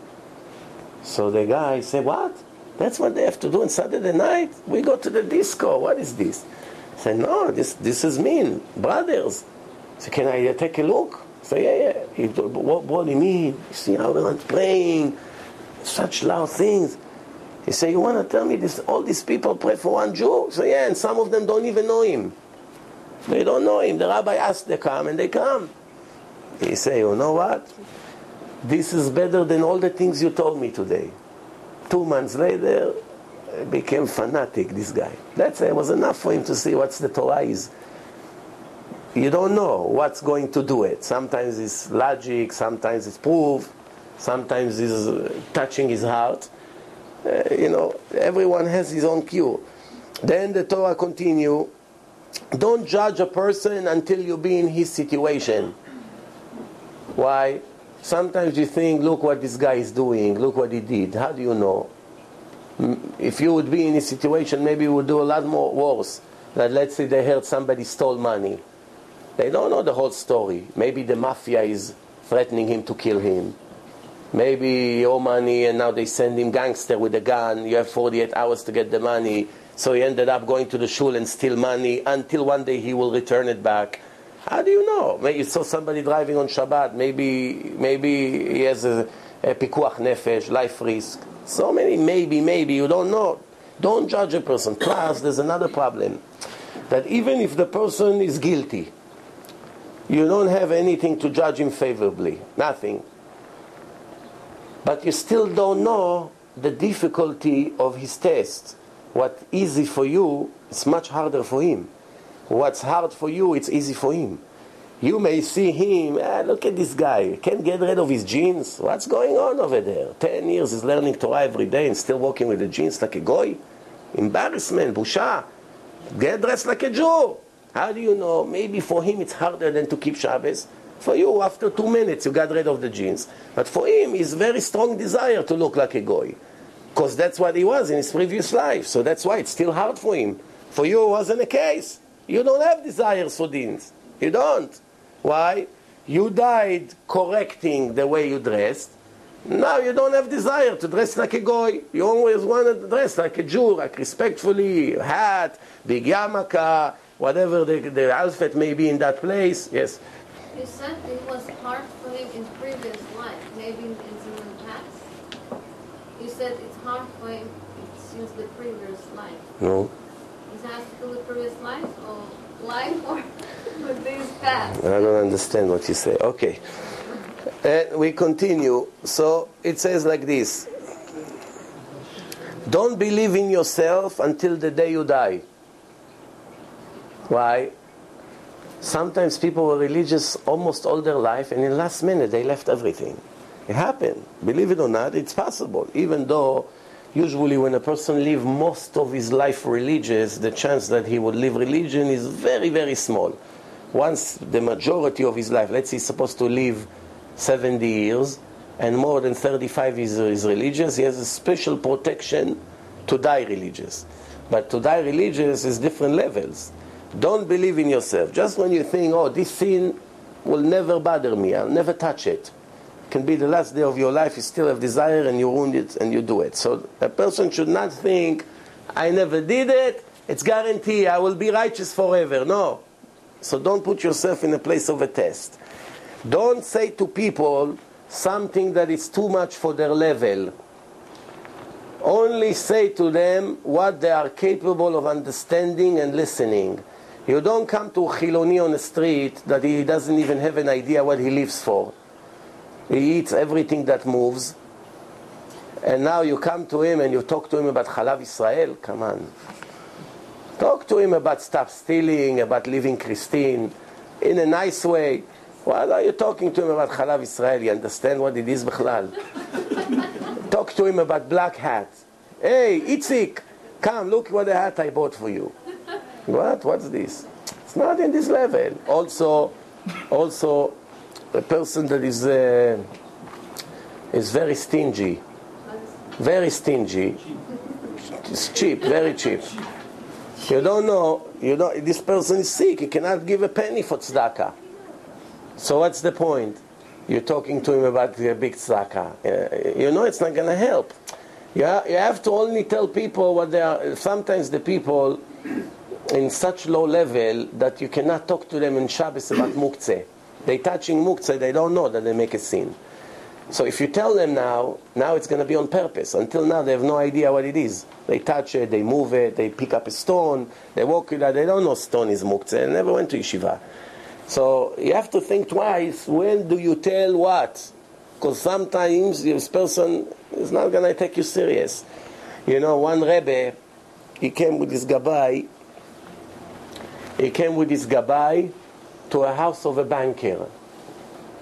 So the guy said, "What? That's what they have to do on Saturday night? We go to the disco. What is this?" I said, "No, this this is mean, brothers." So can I take a look? So yeah, yeah. He, what, what do you mean? You see how they're praying, such loud things. He said, you want to tell me this? All these people pray for one Jew? So yeah, and some of them don't even know him. They don't know him. The rabbi asked them to come, and they come. He say, you know what? This is better than all the things you told me today. Two months later, he became fanatic, this guy. That's it was enough for him to see what's the Torah is you don't know what's going to do it. Sometimes it's logic, sometimes it's proof, sometimes it's uh, touching his heart. Uh, you know, everyone has his own cue. Then the Torah continue. Don't judge a person until you be in his situation. Why? Sometimes you think, look what this guy is doing, look what he did. How do you know? Mm, if you would be in his situation, maybe you would do a lot more worse. That let's say they heard somebody stole money they don't know the whole story. Maybe the mafia is threatening him to kill him. Maybe your money and now they send him gangster with a gun. You have 48 hours to get the money. So he ended up going to the shul and steal money until one day he will return it back. How do you know? Maybe you saw somebody driving on Shabbat. Maybe maybe he has a, a pikuach nefesh, life risk. So many maybe, maybe. You don't know. Don't judge a person. Plus, there's another problem. That even if the person is guilty, you don't have anything to judge him favorably. Nothing. But you still don't know the difficulty of his test. What easy for you, it's much harder for him. What's hard for you, it's easy for him. You may see him, ah, look at this guy, can't get rid of his jeans. What's going on over there? Ten years he's learning Torah every day and still walking with the jeans like a goy. Embarrassment, busha. Get dressed like a Jew. How do you know? Maybe for him it's harder than to keep Shabbos. For you, after two minutes, you got rid of the jeans. But for him, he's very strong desire to look like a goy. Because that's what he was in his previous life. So that's why it's still hard for him. For you, it wasn't the case. You don't have desires for jeans. You don't. Why? You died correcting the way you dressed. Now you don't have desire to dress like a goy. You always want to dress like a Jew, like respectfully, hat, big yarmulke, whatever the, the outfit may be in that place. Yes. You said it was hard for him in previous life, maybe in the past. You said it's hard for him since the previous life. No. It has to do with previous life or life or with this past? I don't understand what you say. Okay. And we continue. So it says like this Don't believe in yourself until the day you die. Why? Sometimes people were religious almost all their life, and in the last minute they left everything. It happened. Believe it or not, it's possible. Even though usually when a person lives most of his life religious, the chance that he would leave religion is very, very small. Once the majority of his life, let's say he's supposed to live 70 years, and more than 35 is, is religious, he has a special protection to die religious. But to die religious is different levels. Don't believe in yourself. Just when you think, oh, this sin will never bother me, I'll never touch it. Can be the last day of your life, you still have desire and you wound it and you do it. So a person should not think, I never did it, it's guarantee I will be righteous forever. No. So don't put yourself in a place of a test. Don't say to people something that is too much for their level. Only say to them what they are capable of understanding and listening. You don't come to a Chiloni on the street that he doesn't even have an idea what he lives for. He eats everything that moves. And now you come to him and you talk to him about Chalav Israel. Come on. Talk to him about stop stealing, about living Christine, in a nice way. Why are you talking to him about Chalav Israel? You understand what it is, Bechlal? Talk to him about black hat. Hey, Itzik, come, look what the hat I bought for you. What? What's this? It's not in this level. Also, also, a person that is uh, is very stingy, very stingy. It's cheap, very cheap. You don't know. You don't. This person is sick. He cannot give a penny for tzedakah. So what's the point? You're talking to him about the big tzedakah. Uh, you know it's not going to help. You, ha- you have to only tell people what they are. Sometimes the people in such low level that you cannot talk to them in Shabbos about muktzeh. They touching muktzeh, they don't know that they make a sin. So if you tell them now, now it's going to be on purpose. Until now, they have no idea what it is. They touch it, they move it, they pick up a stone, they walk with it. They don't know stone is muktzeh. They never went to yeshiva. So you have to think twice. When do you tell what? Because sometimes this person is not going to take you serious. You know, one Rebbe, he came with his gabbai. He came with his gabbai to a house of a banker.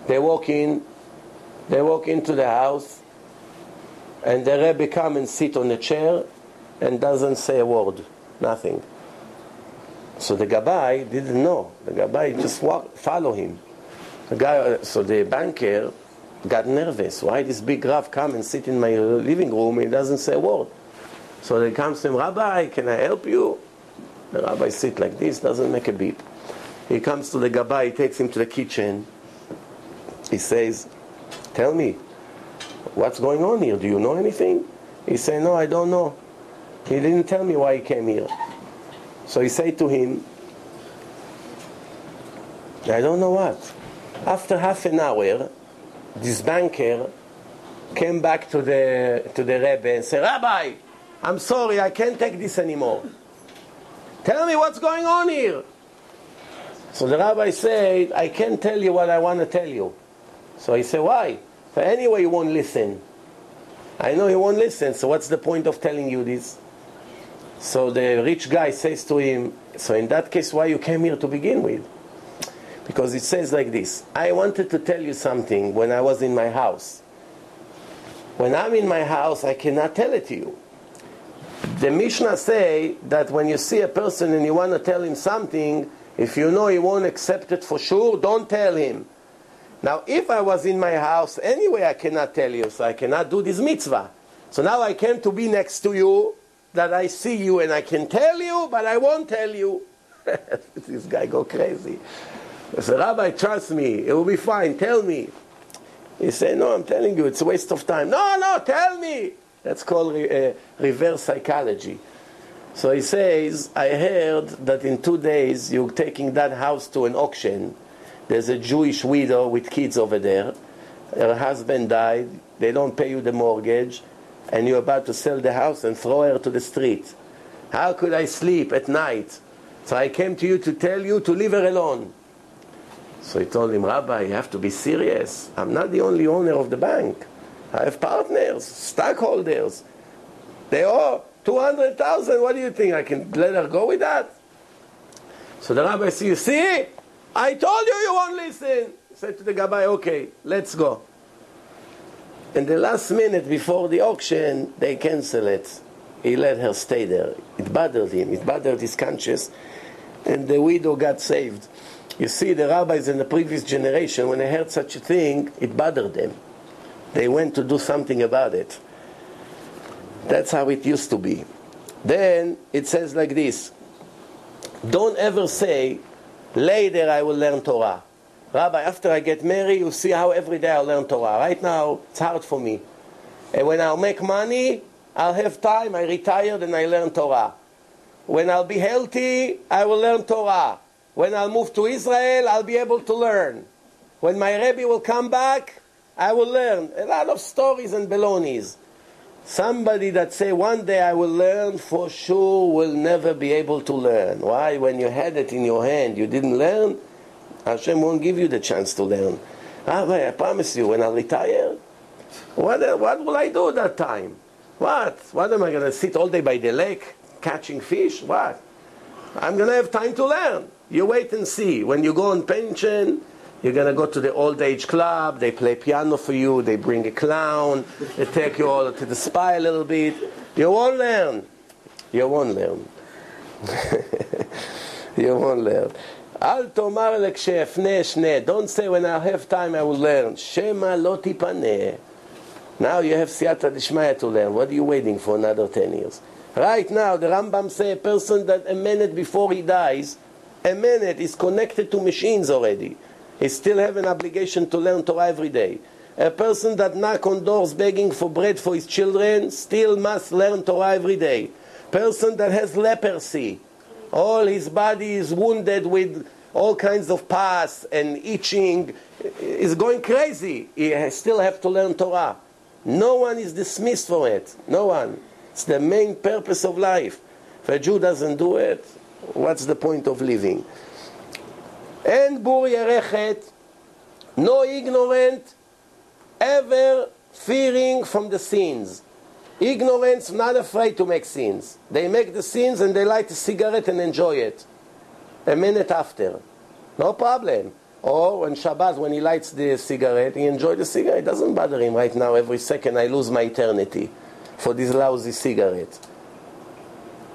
They walk in, they walk into the house, and the Rebbe come and sit on a chair and doesn't say a word, nothing. So the gabbai didn't know. The gabbai just walk, follow him. The guy, so the banker got nervous. Why this big Rav come and sit in my living room? He doesn't say a word. So he comes to him, Rabbi, can I help you? The rabbi sit like this, doesn't make a beep. He comes to the gabbai, he takes him to the kitchen. He says, Tell me, what's going on here? Do you know anything? He said, No, I don't know. He didn't tell me why he came here. So he said to him, I don't know what. After half an hour, this banker came back to the to the Rebbe and said, Rabbi, I'm sorry, I can't take this anymore. Tell me what's going on here. So the rabbi said, I can't tell you what I want to tell you. So he said, Why? So anyway, you won't listen. I know you won't listen, so what's the point of telling you this? So the rich guy says to him, So in that case, why you came here to begin with? Because it says like this I wanted to tell you something when I was in my house. When I'm in my house, I cannot tell it to you. The Mishnah say that when you see a person and you want to tell him something, if you know he won't accept it for sure, don't tell him. Now, if I was in my house anyway, I cannot tell you, so I cannot do this mitzvah. So now I came to be next to you, that I see you and I can tell you, but I won't tell you. this guy go crazy. I said, Rabbi, trust me, it will be fine, tell me. He said, No, I'm telling you, it's a waste of time. No, no, tell me. That's called re- uh, reverse psychology. So he says, I heard that in two days you're taking that house to an auction. There's a Jewish widow with kids over there. Her husband died. They don't pay you the mortgage. And you're about to sell the house and throw her to the street. How could I sleep at night? So I came to you to tell you to leave her alone. So he told him, Rabbi, you have to be serious. I'm not the only owner of the bank. I have partners, stockholders. They owe 200,000. What do you think? I can let her go with that? So the rabbi says, see, I told you you won't listen. Said to the gabbai, Okay, let's go. In the last minute before the auction, they cancel it. He let her stay there. It bothered him, it bothered his conscience, and the widow got saved. You see, the rabbis in the previous generation, when they heard such a thing, it bothered them. They went to do something about it. That's how it used to be. Then it says like this Don't ever say, later I will learn Torah. Rabbi, after I get married, you see how every day I learn Torah. Right now, it's hard for me. And when I'll make money, I'll have time, I retire, and I learn Torah. When I'll be healthy, I will learn Torah. When I'll move to Israel, I'll be able to learn. When my Rebbe will come back, I will learn. A lot of stories and balonies. Somebody that say one day I will learn for sure will never be able to learn. Why? When you had it in your hand, you didn't learn. Hashem won't give you the chance to learn. Ah, Rabbi, I promise you, when I retire, what, uh, what will I do that time? What? What am I going to sit all day by the lake catching fish? What? I'm going to have time to learn. You wait and see. When you go on pension, you're going to go to the old age club, they play piano for you, they bring a clown, they take you all to the spa a little bit. You won't learn. You won't learn. you won't learn. אל תאמר לכשאפנה אשנה. Don't say when I have time I will learn. שמא לא תיפנה. Now you have siyata dishmaya to learn. What are you waiting for another 10 years? Right now, the Rambam say a person that a minute before he dies, a minute is connected to machines already. He still have an obligation to learn Torah every day. A person that knock on doors begging for bread for his children still must learn Torah every day. Person that has leprosy, all his body is wounded with all kinds of pus and itching, is going crazy. He still have to learn Torah. No one is dismissed from it. No one. It's the main purpose of life. If a Jew doesn't do it, what's the point of living? and bur yerechet, no ignorant, ever fearing from the sins. Ignorance, not afraid to make sins. They make the sins and they light a cigarette and enjoy it a minute after. No problem. Or when Shabbat, when he lights the cigarette, he enjoys the cigarette. It doesn't bother him right now. Every second I lose my eternity for this lousy cigarette.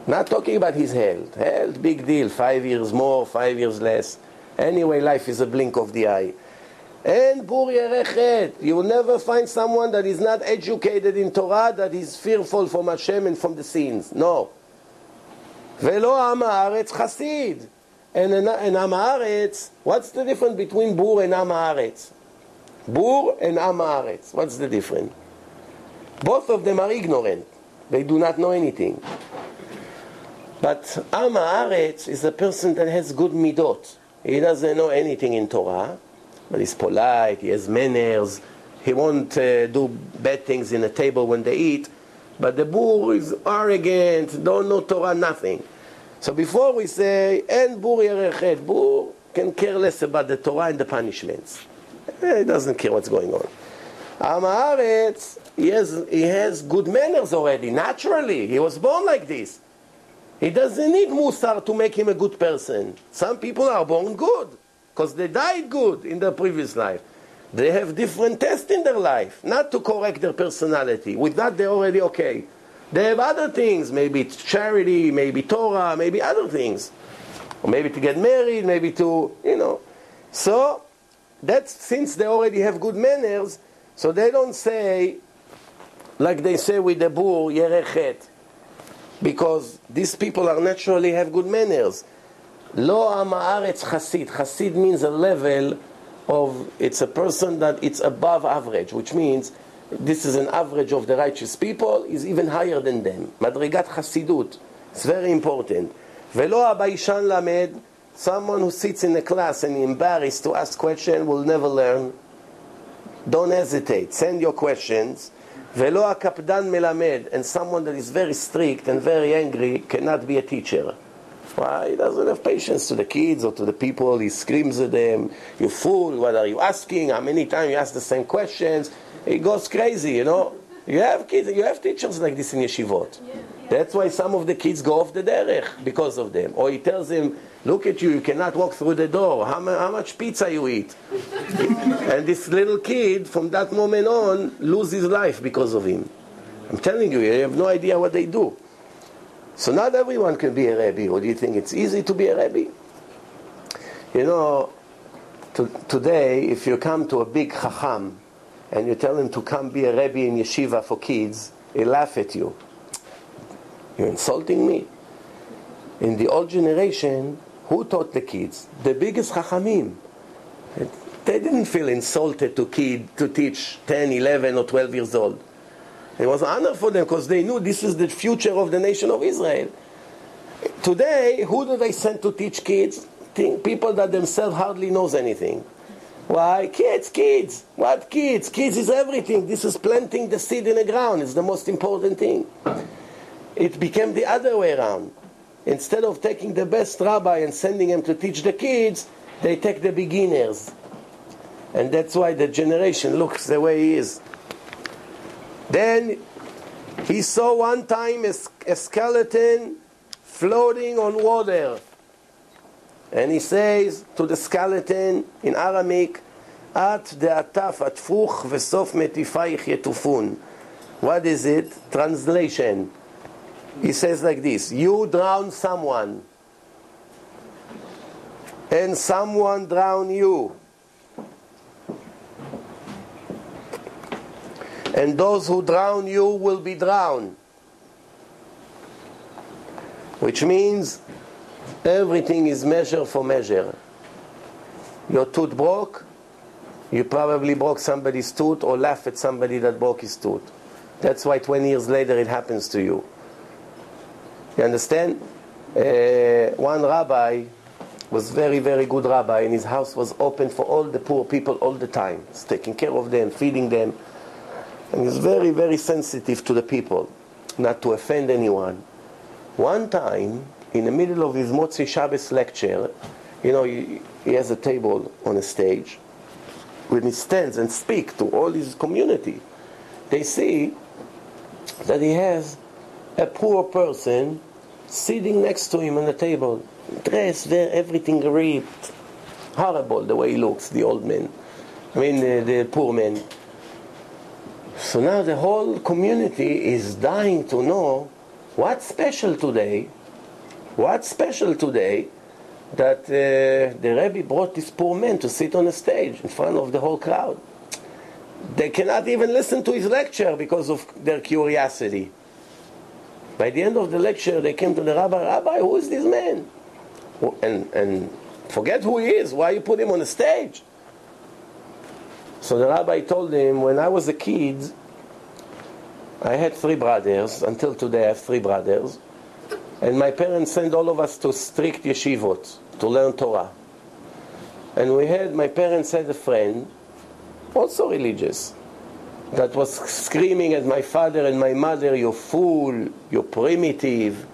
Not talking about his health. Health, big deal. Five years more, five years less. Anyway, life is a blink of the eye. And bur yerechet. You will never find someone that is not educated in Torah that is fearful from Hashem and from the sins. No. Velo am haaretz chasid. And an am haaretz, what's the difference between bur and am haaretz? Bur and am haaretz. What's the difference? Both of them are ignorant. They do not know anything. But am haaretz is a person that has good midot. He doesn't know anything in Torah, but he's polite, he has manners, he won't uh, do bad things in the table when they eat. But the bur is arrogant, don't know Torah, nothing. So before we say, and bur yerechet, bur can care less about the Torah and the punishments. Eh, he doesn't care what's going on. Amaretz, he has, he has good manners already, naturally. He was born like this. He doesn't need Musar to make him a good person. Some people are born good because they died good in their previous life. They have different tests in their life, not to correct their personality. With that, they're already okay. They have other things, maybe charity, maybe Torah, maybe other things. Or maybe to get married, maybe to, you know. So, that's since they already have good manners, so they don't say, like they say with the bur, yerechet because these people are naturally have good manners. Lo amaaretz chasid. Chasid means a level of, it's a person that it's above average, which means this is an average of the righteous people, is even higher than them. Madrigat chasidut. It's very important. Velo habayshan lamed, someone who sits in a class and embarrassed to ask question will never learn. Don't hesitate. Send your questions. Velo הקפדן melamed, and someone that is very strict and very angry cannot be a teacher. Why? He doesn't have patience to the kids or to the people. He screams at them, you fool, what are you asking? How many times you ask the same questions? He goes crazy, you know. You have kids, you have teachers like this in yeshivot. Yeah, yeah. That's why some of the kids go off the derech because of them. Or he tells them, Look at you, you cannot walk through the door. How, how much pizza you eat? and this little kid, from that moment on, loses life because of him. I'm telling you, you have no idea what they do. So not everyone can be a Rebbe. Or do you think it's easy to be a Rebbe? You know, to, today, if you come to a big Chacham and you tell him to come be a Rebbe in yeshiva for kids, he laugh at you. You're insulting me? In the old generation, who taught the kids? The biggest chachamim. They didn't feel insulted to kid to teach 10, 11 or 12 years old. It was an honor for them because they knew this is the future of the nation of Israel. Today, who do they send to teach kids? People that themselves hardly knows anything. Why? Kids, kids. What kids? Kids is everything. This is planting the seed in the ground. It's the most important thing. It became the other way around. Instead of taking the best rabbi and sending him to teach the kids, they take the beginners. And that's why the generation looks the way he is. Then he saw one time a, a skeleton floating on water. And he says to the skeleton in Aramaic, At de'ataf atfuch v'sof metifaych yetufun. What is it? Translation. He says like this, you drown someone, and someone drown you. And those who drown you will be drowned. Which means everything is measure for measure. Your tooth broke, you probably broke somebody's tooth or laugh at somebody that broke his tooth. That's why 20 years later it happens to you. You understand? Uh, one rabbi was very, very good rabbi, and his house was open for all the poor people all the time. He's taking care of them, feeding them. And he's very, very sensitive to the people, not to offend anyone. One time, in the middle of his Motzei Shabbos lecture, you know, he, he has a table on a stage. When he stands and speaks to all his community, they see that he has a poor person sitting next to him on the table, dressed there, everything ripped. Horrible the way he looks, the old man. I mean, the, the poor man. So now the whole community is dying to know what's special today, what's special today that uh, the Rebbe brought this poor man to sit on a stage in front of the whole crowd. They cannot even listen to his lecture because of their curiosity. By the end of the lecture, they came to the rabbi, Rabbi, who is this man? And, and forget who he is, why you put him on the stage? So the rabbi told him, when I was a kid, I had three brothers. Until today, I have three brothers. And my parents sent all of us to strict yeshivot to learn Torah. And we had, my parents had a friend, also religious that was screaming at my father and my mother, you fool, you primitive.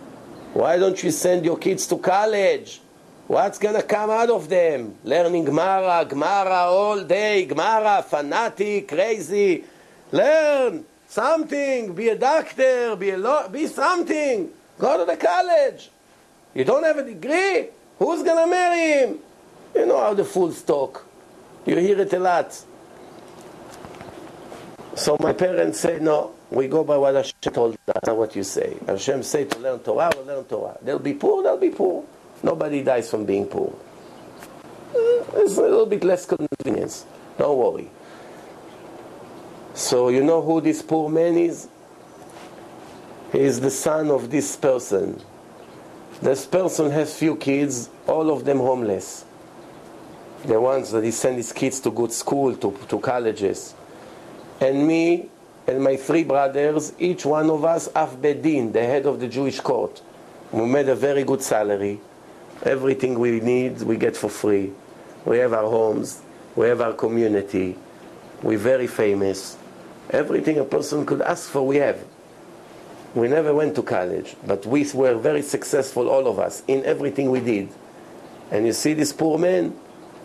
Why don't you send your kids to college? What's gonna come out of them? Learning Gemara, Gemara all day, Gemara, fanatic, crazy. Learn something, be a doctor, be a be something. Go to the college. You don't have a degree? Who's gonna marry him? You know how the fools talk. You hear it a lot. So my parents say, no, we go by what Hashem told us, not what you say. Hashem said to learn Torah, we'll learn Torah. They'll be poor, they'll be poor. Nobody dies from being poor. Mm, it's a little bit less convenience. Don't worry. So you know who this poor man is? He is the son of this person. This person has few kids, all of them homeless. The ones that he sent his kids to good school, to, to colleges and me and my three brothers, each one of us, Av Beit Din, the head of the Jewish court. We made a very good salary. Everything we need, we get for free. We have our homes, we have our community, we're very famous. Everything a person could ask for, we have. We never went to college, but we were very successful, all of us, in everything we did. And you see this poor man?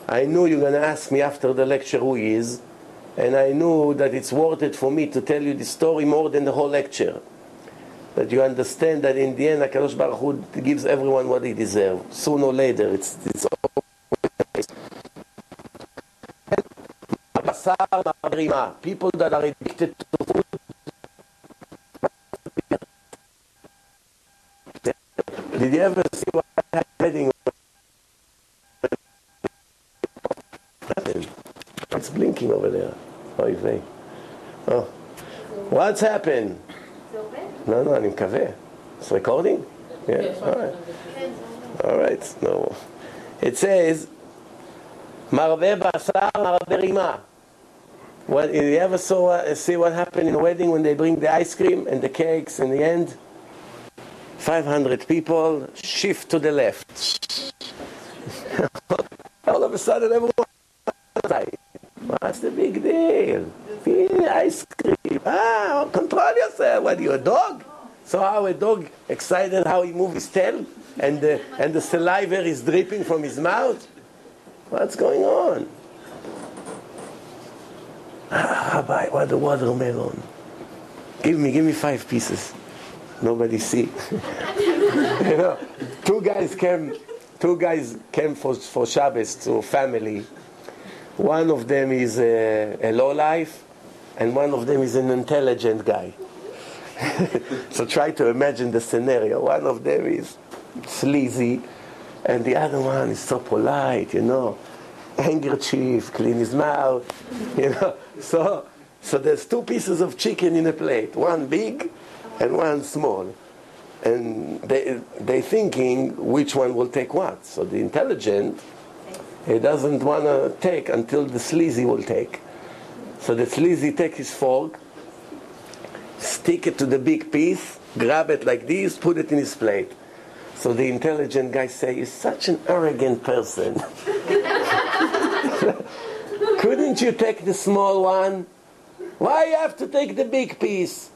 I know you're going to ask me after the lecture who he is, and I knew that it's worth it for me to tell you the story more than the whole lecture. That you understand that in the end, HaKadosh Baruch Hu gives everyone what he deserves. Sooner or later, it's, it's People that are addicted to food. Did you ever see what happening? It's blinking over there. אוי ויי. What's happened? זה עובד? לא, לא, אני מקווה. It's recording? Yeah, all right. All right, no. It says, Marve basar, marve rima. What, you ever saw, uh, see what happened in a wedding when they bring the ice cream and the cakes in the end? 500 people, shift to the left. All of a sudden, everyone What's the big deal? Feel Ice cream. Ah, control yourself. What, you a dog? So how a dog excited how he moves his tail and the, and the saliva is dripping from his mouth? What's going on? Ah, Rabbi, what the watermelon? Give me, give me five pieces. Nobody see. you know, two guys came, two guys came for, for Shabbos to family. One of them is a, a low life, and one of them is an intelligent guy. so try to imagine the scenario. One of them is sleazy, and the other one is so polite, you know, handkerchief, clean his mouth, you know. So, so there's two pieces of chicken in a plate, one big and one small. And they, they're thinking which one will take what. So the intelligent, he doesn't want to take until the sleazy will take. So the sleazy take his fork, stick it to the big piece, grab it like this, put it in his plate. So the intelligent guy say, "You're such an arrogant person. Couldn't you take the small one? Why you have to take the big piece?"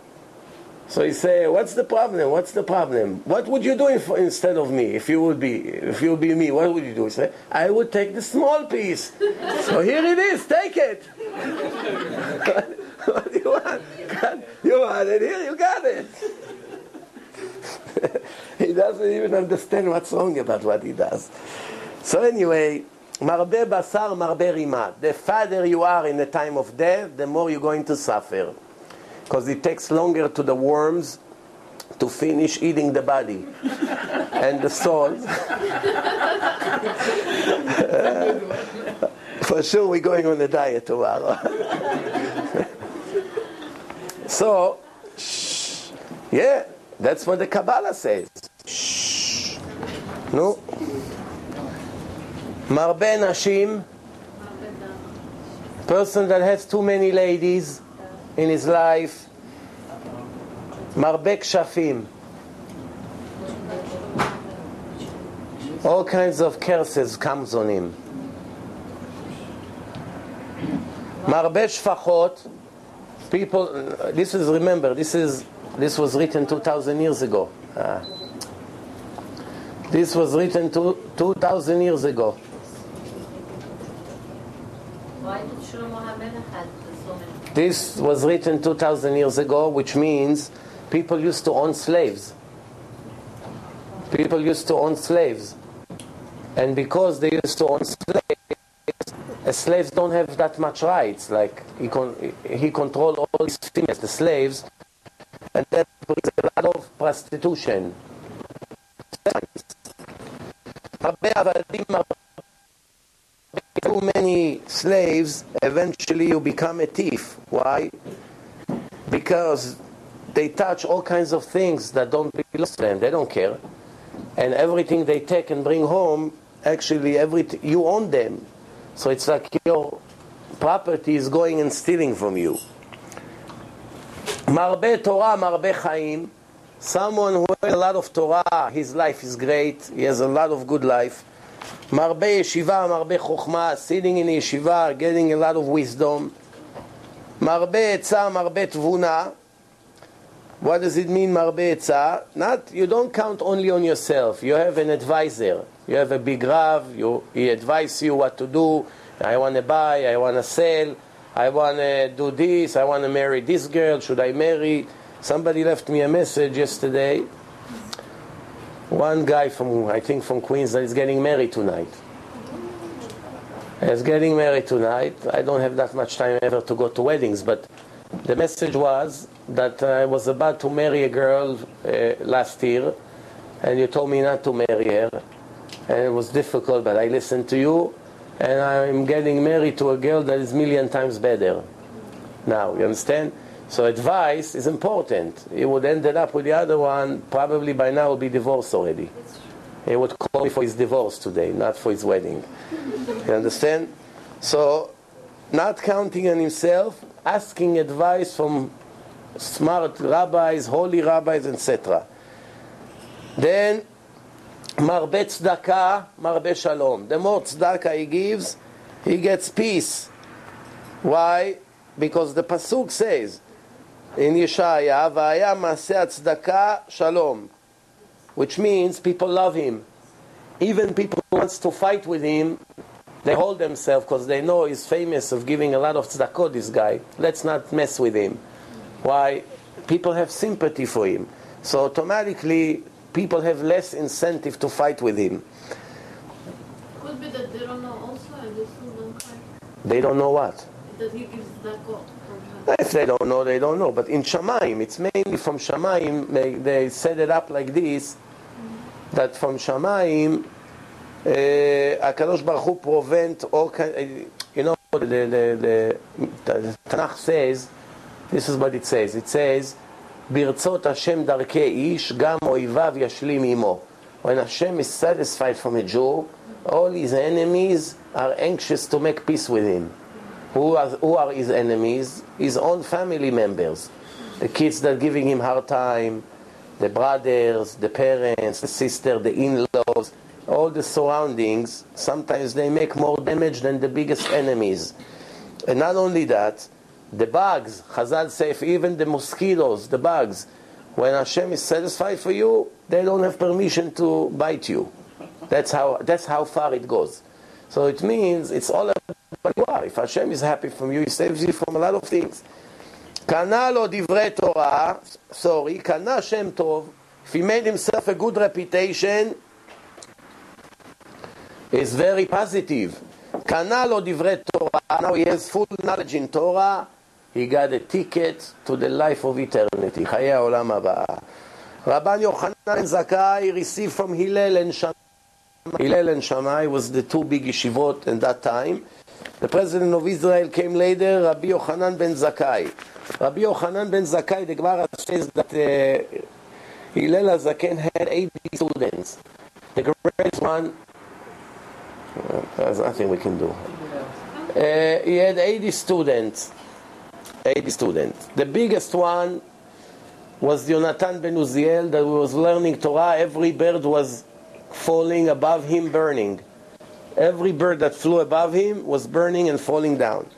So he say, "What's the problem? What's the problem? What would you do if, instead of me? If you would be, if you would be me, what would you do?" He say, "I would take the small piece. so here it is. Take it." what do you want? You want it here? You got it. he doesn't even understand what's wrong about what he does. So anyway, marbe basar, marbe rima. The farther you are in the time of death, the more you're going to suffer. Because it takes longer to the worms to finish eating the body and the soul. For sure, we're going on a diet tomorrow. so, shh, yeah, that's what the Kabbalah says. Shh. No. Marbe Nashim, person that has too many ladies in his life. Marbe Kshafim. All kinds of curses comes on him. Marbe Shfachot, people, this is, remember, this is, this was written 2,000 years ago. Ah. This was written two, 2,000 years ago. Why did Shlomo many? This was written 2,000 years ago, which means people used to own slaves. People used to own slaves. And because they used to own slaves, uh, slaves don't have that much rights. Like, he, con- he controlled all these females, the slaves, and that brings a lot of prostitution. הרבה עבדים, הרבה- too many slaves, eventually you become a thief. Why? Because they touch all kinds of things that don't belong to them. They don't care. And everything they take and bring home, actually, everything, you own them. So it's like your property is going and stealing from you. Marbe Torah, Marbe Chaim. Someone who has a lot of Torah, his life is great. He has a lot of good life. Marbe Yeshiva, Marbe Chokhmah, sitting in Yeshiva, getting a lot of wisdom. Marbe Etzah, Marbe Tvuna. What does it mean, Marbe Etzah? Not, you don't count only on yourself. You have an advisor. You have a big Rav. You, he advises you what to do. I want to buy. I want to sell. I want to do this. I want to marry this girl. Should I marry? Somebody left me a message yesterday. One guy from, I think from Queens, that is getting married tonight. Is getting married tonight. I don't have that much time ever to go to weddings, but the message was that I was about to marry a girl uh, last year, and you told me not to marry her, and it was difficult, but I listened to you, and I'm getting married to a girl that is million times better. Now, you understand? So advice is important. He would ended up with the other one, probably by now will be divorced already. He would call me for his divorce today, not for his wedding. You understand? So, not counting on himself, asking advice from smart rabbis, holy rabbis, etc. Then, marbe tzedakah, marbe shalom. The more tzedakah he gives, he gets peace. Why? Because the pasuk says in Yeshaya, "Vaya maseh tzedakah shalom," which means people love him. Even people who wants to fight with him, they hold themselves because they know he's famous of giving a lot of tzedakah. This guy, let's not mess with him. Why? People have sympathy for him, so automatically people have less incentive to fight with him. Could be that they don't know also, and they still don't cry. They don't know what. That he gives that God, for example. If they don't know, they don't know. But in Shamaim, it's mainly from Shamaim, they, they set it up like this, that from Shamaim, uh, HaKadosh Baruch Hu prevent all kind, uh, you know, the, the, the, the Tanakh says, this is what it says, it says, ברצות השם דרכי איש, גם אויביו ישלים עמו. When Hashem is satisfied from a Jew, all his enemies are anxious to make peace with him. Who are, who are his enemies? His own family members. The kids that are giving him hard time, the brothers, the parents, the sister, the in-laws, all the surroundings, sometimes they make more damage than the biggest enemies. And not only that, the bugs, Chazal say, if even the mosquitoes, the bugs, when Hashem is satisfied for you, they don't have permission to bite you. That's how, that's how far it goes. So it means it's all about what you are. If Hashem is happy from you, He saves you from a lot of things. קנה לו דברי תורה, sorry, קנה שם טוב, if he made himself a good reputation, is very positive. קנה לו דברי תורה, now he has full knowledge in Torah, he got a ticket to the life of eternity, חיי העולם הבא. רבן יוחנן בן זכאי received from Hillel and Shammai. Hillel and Shammai was the two big yeshivot in that time. The president of Israel came later, Rabbi Yochanan ben Zakkai. Rabbi Yochanan ben Zakkai, the Gemara says that uh, Hillel HaZaken had 80 students. The greatest one, uh, there's nothing we can do. Uh, he had 80 students. 80 students. The biggest one was Yonatan ben Uziel that was learning Torah. Every bird was falling above him, burning. Every bird that flew above him was burning and falling down.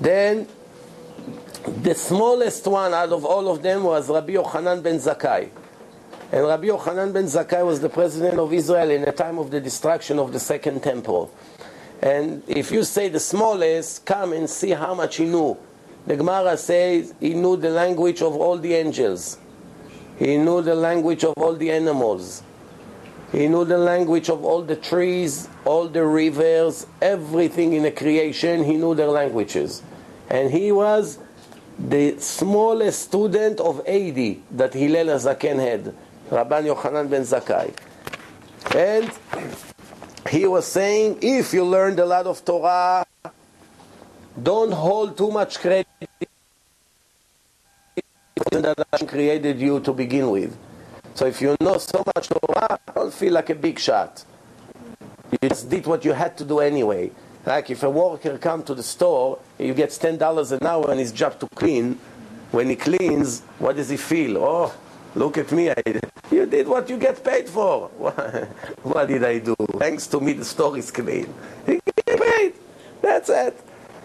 Then the smallest one out of all of them was Rabbi Yochanan ben Zakkai. And Rabbi Yochanan ben Zakkai was the president of Israel in the time of the destruction of the second temple. And if you say the smallest, come and see how much he knew. The Gemara says he knew the language of all the angels. He knew the language of all the animals. He knew the language of all the trees, all the rivers, everything in the creation, he knew their languages. And he was the smallest student of 80 that Hillel HaZaken had, Rabban Yochanan ben Zakkai. And he was saying, if you learned a lot of Torah, don't hold too much credit that Hashem created you to begin with. So if you know so much Torah, don't feel like a big shot. You just did what you had to do anyway. Like if a worker comes to the store, he gets ten dollars an hour and his job to clean. When he cleans, what does he feel? Oh, look at me! I, you did what you get paid for. what did I do? Thanks to me, the store is clean. You get paid. That's it.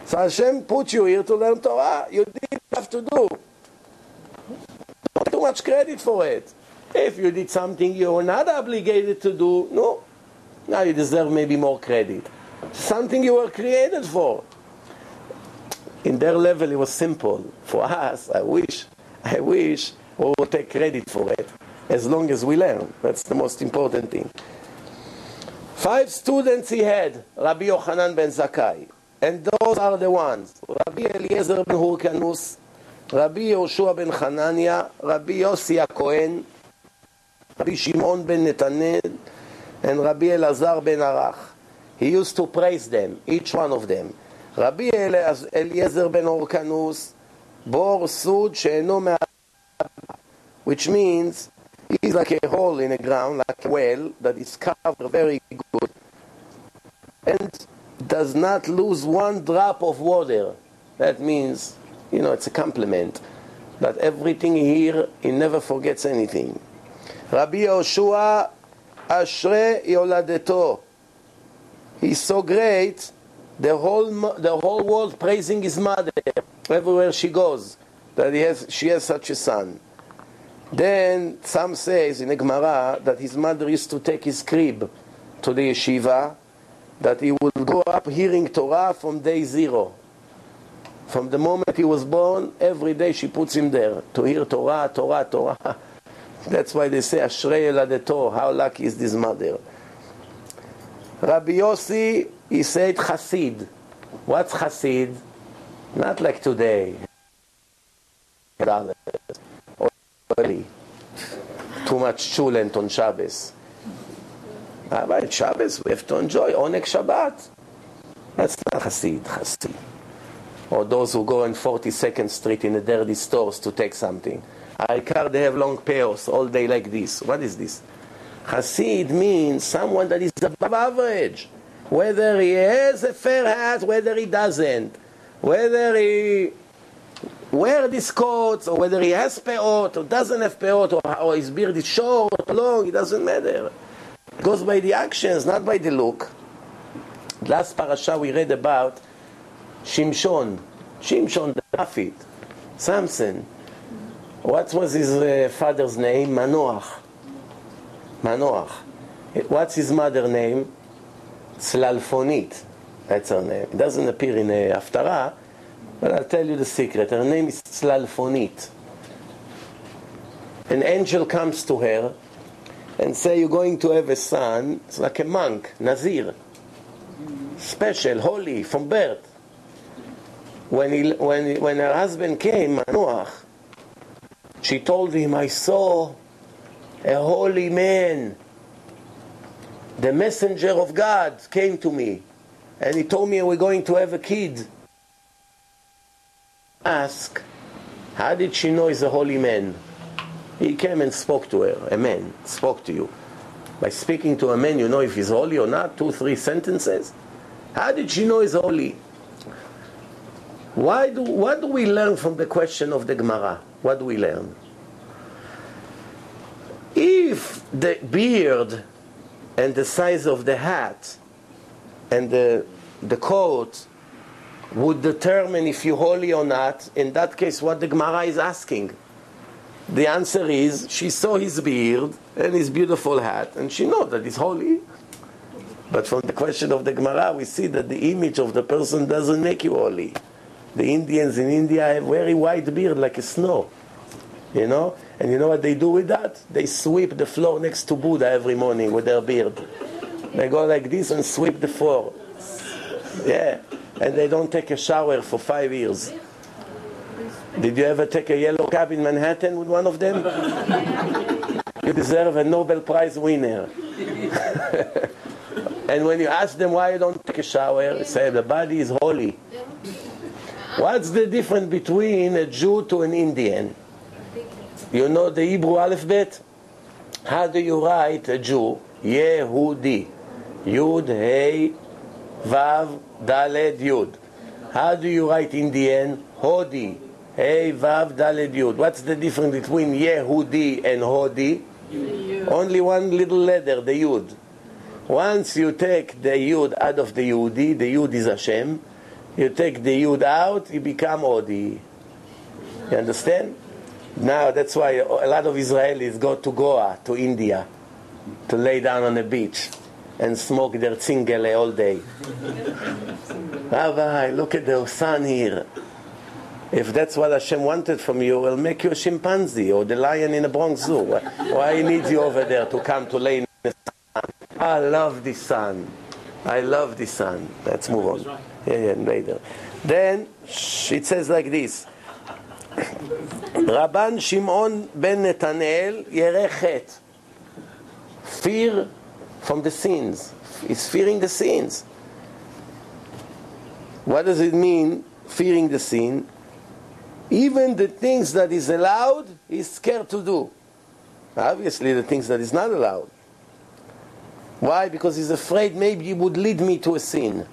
So Hashem put you here to learn Torah. You did have to do. Don't too much credit for it. If you did something you were not obligated to do, no. Now you deserve maybe more credit. Something you were created for. In their level, it was simple. For us, I wish, I wish we would take credit for it as long as we learn. That's the most important thing. Five students he had, Rabbi Yochanan ben Zakkai. And those are the ones. Rabbi Eliezer ben Hurkanus, Rabbi Yoshua ben Hanania, Rabbi Yossi HaKohen, Rabbi Shimon ben Netanel, and Rabbi Elazar ben Arach. He used to praise them, each one of them. Rabbi Eliezer ben Orkanus בור סוד שאינו מה... which means he's like a hole in the ground, like a well that is covered very good and does not lose one drop of water. That means, you know, it's a compliment. That everything here, he never forgets anything. Rabbi Yoshua Ashre Yoladeto. He's so great, the whole, the whole world praising his mother everywhere she goes, that he has, she has such a son. Then some says in the Gemara that his mother used to take his crib to the yeshiva, that he would grow up hearing Torah from day zero. From the moment he was born, every day she puts him there to hear Torah, Torah, Torah. That's why they say Ashrei Yoladeto, how lucky is this mother. Rabbi Yossi, he said Hasid. What's Hasid? Not like today. Too much chulent on Shabbos. Ah, but Shabbos, we have to enjoy Oneg Shabbat. That's not Hasid, Hasid. Or those who go on 42nd Street in the dirty stores to take something. I car they have long pails all day like this. What is this? Hasid means someone that is above average. Whether he has a fair hat, whether he doesn't. Whether he wear these coats, or whether he has peot, or doesn't have peot, or, or his beard is short or long, it doesn't matter. It goes by the actions, not by the look. Last parasha we read about Shimshon, Shimshon the prophet, Samson. What was his uh, father's name? Manoach. Manoach. What's his mother's name? Slalfonit. That's her name. It doesn't appear in the Haftarah, but I'll tell you the secret. Her name is Slalfonit. An angel comes to her and say, you're going to have a son. It's like a monk, Nazir. Special, holy, from birth. When, he, when, when her husband came, Manoach, she told him, I saw a holy man. The messenger of God came to me and he told me we're going to have a kid. Ask, how did she know he's a holy man? He came and spoke to her, a man spoke to you. By speaking to a man, you know if he's holy or not, two, three sentences. How did she know he's holy? Why do, what do we learn from the question of the Gemara? What do we learn? If the beard and the size of the hat and the, the coat would determine if you're holy or not, in that case, what the Gemara is asking. The answer is she saw his beard and his beautiful hat, and she knows that he's holy. But from the question of the Gemara, we see that the image of the person doesn't make you holy. The Indians in India have very white beard like a snow. You know? And you know what they do with that? They sweep the floor next to Buddha every morning with their beard. They go like this and sweep the floor. Yeah. And they don't take a shower for five years. Did you ever take a yellow cab in Manhattan with one of them? you deserve a Nobel Prize winner. and when you ask them why you don't take a shower, they say the body is holy. What's the difference between a Jew to an Indian? You know the Hebrew alphabet? How do you write a Jew? Yehudi. Yud, Hey, Vav, Daled, Yud. How do you write Indian? Hodi. Hey, Vav, Daled, Yud. What's the difference between Yehudi and Hodi? Only one little letter, the Yud. Once you take the Yud out of the Yehudi, the Yud is Hashem. You take the Yud out, you become Odi. You understand? Now that's why a lot of Israelis go to Goa, to India, to lay down on the beach and smoke their tzingele all day. Ah, Rabbi, look at the sun here. If that's what Hashem wanted from you, it'll make you a chimpanzee or the lion in the Bronx Zoo. Why he needs you over there to come to lay in the sun? I love the sun. I love the sun. Let's move on. Yeah, yeah, later. Then it says like this. Rabban Shimon ben Netanel Yerechet. Fear from the sins. He's fearing the sins. What does it mean, fearing the sin? Even the things that is allowed, he's scared to do. Obviously, the things that is not allowed. Why? Because he's afraid maybe it would lead me to a sin.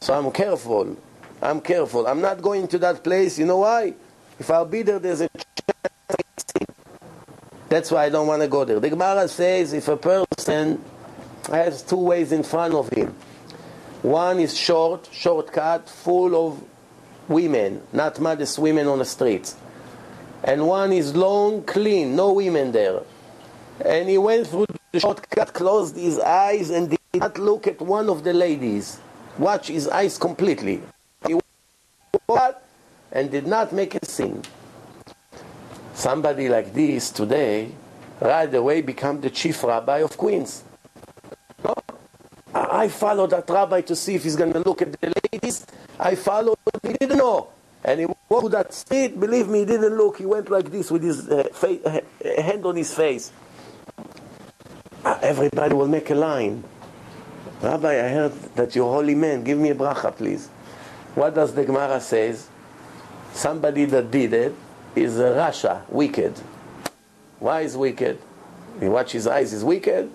So I'm careful. I'm careful. I'm not going to that place. You know why? If I'll be there, there's a chance That's why I don't want to go there. The Gemara says if a person has two ways in front of him, one is short, shortcut, full of women, not modest women on the streets. And one is long, clean, no women there. And he went through the shortcut, closed his eyes, and did not look at one of the ladies. Watch his eyes completely. He and did not make a sin. Somebody like this today, right away, become the chief rabbi of Queens. No? I followed that rabbi to see if he's going to look at the ladies. I followed, he didn't know. And he walked to that street, believe me, he didn't look. He went like this with his uh, uh, hand on his face. Uh, everybody will make a line. Rabbi, I heard that you're holy man. Give me a bracha, please. What does the Gemara says? Somebody that did it is a rasha, wicked. Why is wicked? He watch his eyes, he's wicked.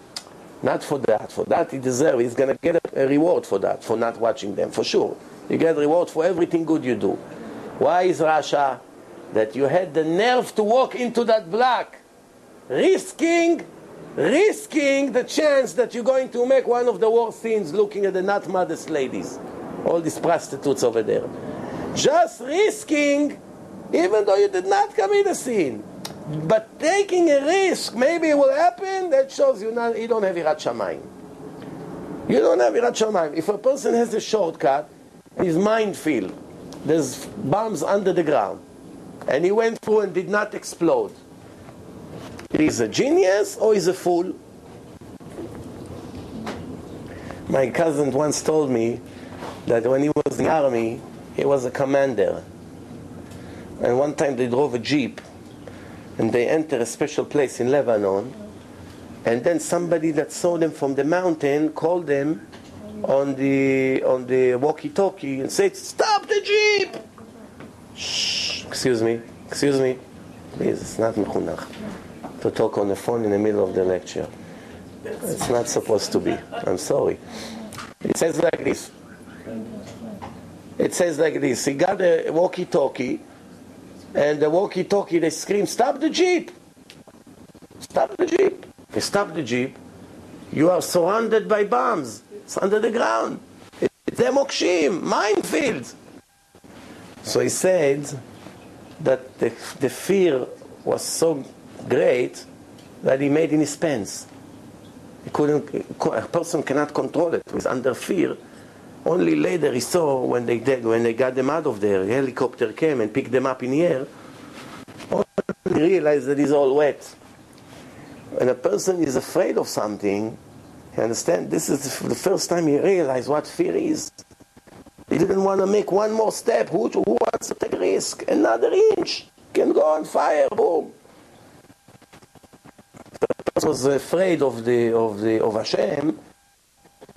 Not for that. For that he deserves. He's going to get a reward for that, for not watching them, for sure. You get reward for everything good you do. Why is rasha? That you had the nerve to walk into that black, risking, risking the chance that you're going to make one of the worst sins looking at the not modest ladies, all these prostitutes over there. Just risking, even though you did not commit a sin. But taking a risk, maybe it will happen, that shows you, not, you don't have Yirat Shamayim. You don't have Yirat Shamayim. If a person has a shortcut, his mind field, there's bombs under the ground, and he went through and did not explode. He's a genius or he's a fool? My cousin once told me that when he was in the army, he was a commander. And one time they drove a jeep and they enter a special place in Lebanon. And then somebody that saw them from the mountain called them on the on the walkie-talkie and said, "Stop the jeep!" Shh, excuse me, excuse me, please. It's not mechunach to talk on the phone in the middle of the lecture. It's not supposed to be. I'm sorry. It says like this. It says like this. He got a walkie-talkie and the walkie-talkie, they scream, stop the jeep! Stop the jeep! They stop the jeep. You are surrounded by bombs. It's under the ground. It's demokshim, minefields. So he said that the, the fear was so great that he made in his pants. He couldn't, a person cannot control it. He's under fear. Only later he saw when they did, when they got them out of there, a helicopter came and picked them up in the air. Only he realized that he's all wet. When a person is afraid of something, you understand? This is the first time he realized what fear is. He didn't want to make one more step. Who, who wants to take a risk? Another inch can go on fire. Boom. Was afraid of the of the of Hashem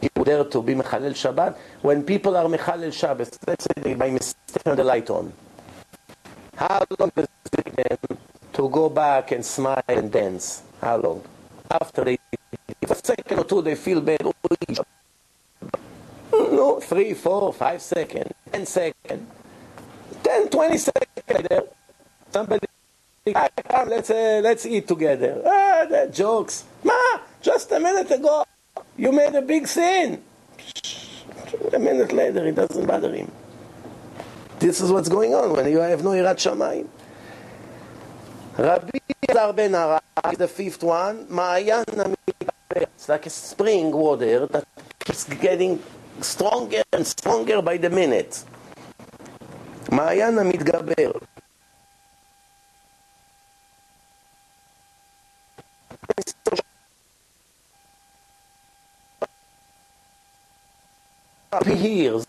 you dare to be Mechalel Shabbat. When people are Mechalel Shabbat, let's say they by mistake turn the light on. How long does it take them to go back and smile and dance? How long? After they, if a second or two they feel bad, oh, no, three, four, five seconds, ten seconds, ten, twenty seconds there. Somebody, let's, uh, let's eat together. Ah, that jokes. Ma, just a minute ago, you made a big sin. A minute later, it doesn't bother him. This is what's going on when you have no Yirat Shamayim. Rabbi Azar ben Ara is the fifth one. Ma'ayan It's like a spring water that keeps getting stronger and stronger by the minute. מעיין המתגבר. He hears,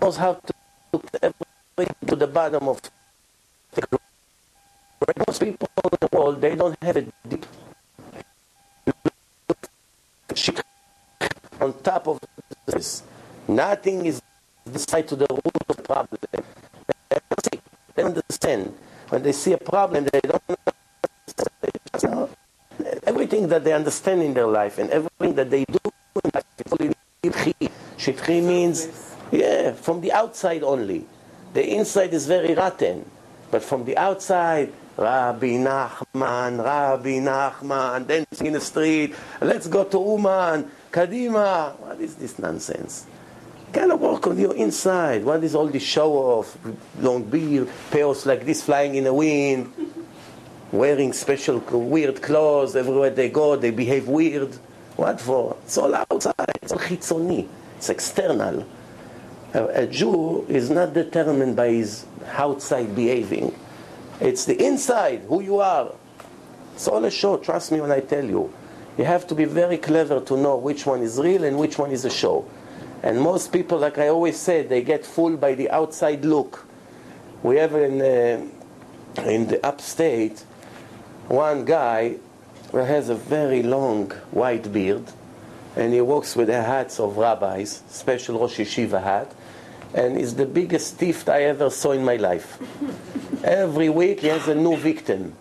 knows how to put everything to the bottom of the ground. Most people in the world, they don't have a deep on top of this. Nothing is decided to the root of the problem. They don't understand. When they see a problem, they don't understand. Everything that they understand in their life and everything that they do in life, means, yeah, from the outside only. The inside is very rotten. But from the outside, Rabbi Nachman, Rabbi Nachman, dancing in the street, let's go to Uman, Kadima. What is this nonsense? Kind of work on your inside. What is all this show off? Long beard, pears like this flying in the wind, wearing special weird clothes everywhere they go, they behave weird. What for? It's all outside. It's all chitzoni. It's external. A, a Jew is not determined by his outside behaving. It's the inside, who you are. It's all a show, trust me when I tell you. You have to be very clever to know which one is real and which one is a show. And most people, like I always said, they get fooled by the outside look. We have in, uh, in the upstate one guy who has a very long white beard, and he walks with the hats of rabbis, special Rosh Yeshiva hat, and is the biggest thief I ever saw in my life. Every week he has a new victim.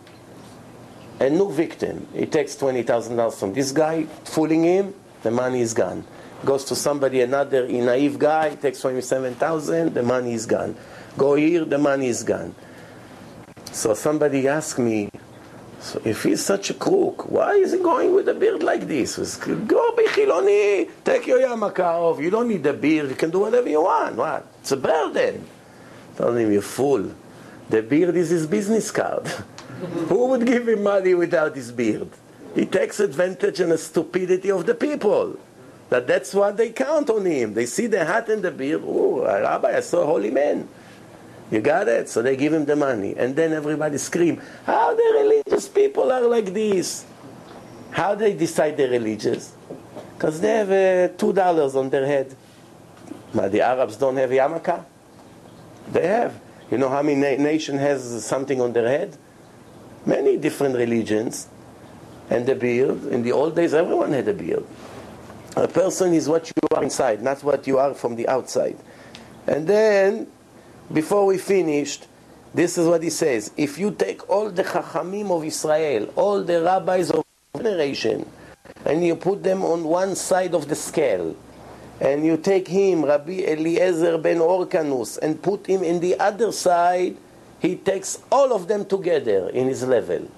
A new victim. He takes $20,000 from this guy, fooling him, the money is gone goes to somebody, another naive guy, takes 27,000, the money is gone. Go here, the money is gone. So somebody asked me, so if he's such a crook, why is he going with a beard like this? Go be chiloni, take your yarmulke off. You don't need a beard. You can do whatever you want. What? It's a burden. Tell him, you fool. The beard is his business card. Who would give him money without his beard? He takes advantage of the stupidity of the people. That that's what they count on him. They see the hat and the beard. Oh, Rabbi, I saw a holy man. You got it? So they give him the money. And then everybody scream, how the religious people are like this? How they decide they're religious? Because they have uh, two dollars on their head. But the Arabs don't have yarmulke? They have. You know how many na- nation has something on their head? Many different religions. And the beard. In the old days, everyone had a beard. A person is what you are inside, not what you are from the outside. And then, before we finished, this is what he says. If you take all the Chachamim of Israel, all the rabbis of generation, and you put them on one side of the scale, and you take him, Rabbi Eliezer ben Orkanus, and put him in the other side, he takes all of them together in his level.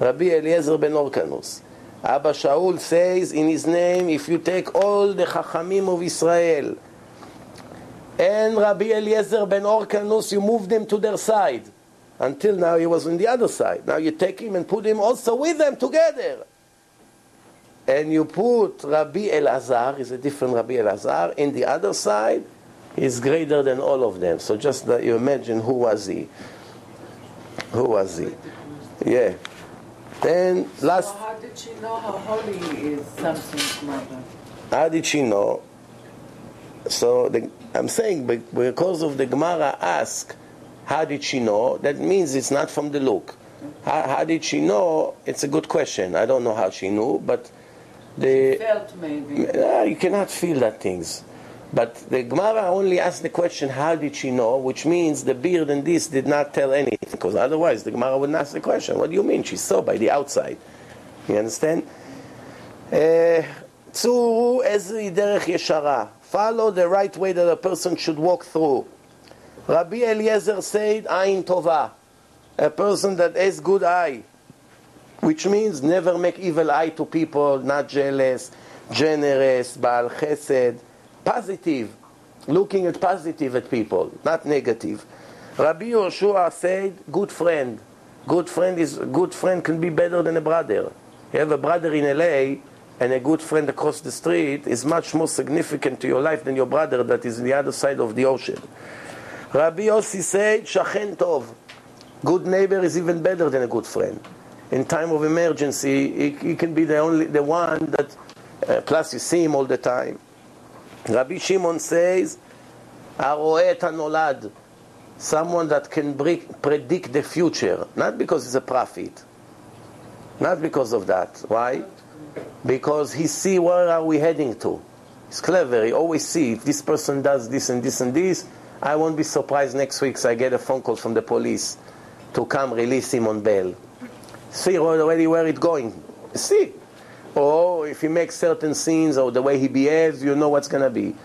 Rabbi Eliezer ben Orkanus. Abba Shaul says in his name, if you take all the Chachamim of Israel and Rabbi Eliezer ben Orkanus, you moved them to their side. Until now he was on the other side. Now you take him and put him also with them together. And you put Rabbi Elazar, is a different Rabbi Elazar, in the other side, he's greater than all of them. So just that you imagine who was he. Who was he? Yeah. Then last. So how did she know how holy is Samson's mother? How did she know? So the, I'm saying because of the Gemara ask, how did she know? That means it's not from the look. How, how did she know? It's a good question. I don't know how she knew, but the She felt maybe. uh, you cannot feel that things. But the Gemara only asked the question, how did she know? Which means the beard and this did not tell anything. Because otherwise the Gemara wouldn't ask the question. What do you mean? She saw by the outside. You understand? Uh, צורו איזוהי דרך ישרה. Follow the right way that a person should walk through. Rabbi Eliezer said, Ain Tova. A person that has good eye. Which means never make evil eye to people, not jealous, generous, Baal Chesed, positive, looking at positive at people, not negative. Rabbi Yoshua said, good friend. Good friend is good friend can be better than a brother. You have a brother in LA and a good friend across the street is much more significant to your life than your brother that is on the other side of the ocean. Rabbi Yossi said, Shachen Tov. Good neighbor is even better than a good friend. In time of emergency, he, he can be the only the one that. Uh, plus, you see him all the time. Rabbi Shimon says, "Aroeh et hanolad," someone that can predict the future, not because he's a prophet, not because of that. Why? Because he see where are we heading to. He's clever. He always see if this person does this and this and this, I won't be surprised next week so I get a phone call from the police to come release him on bail. See already where it's going. See. Or if he makes certain scenes or the way he behaves, you know what's going to be.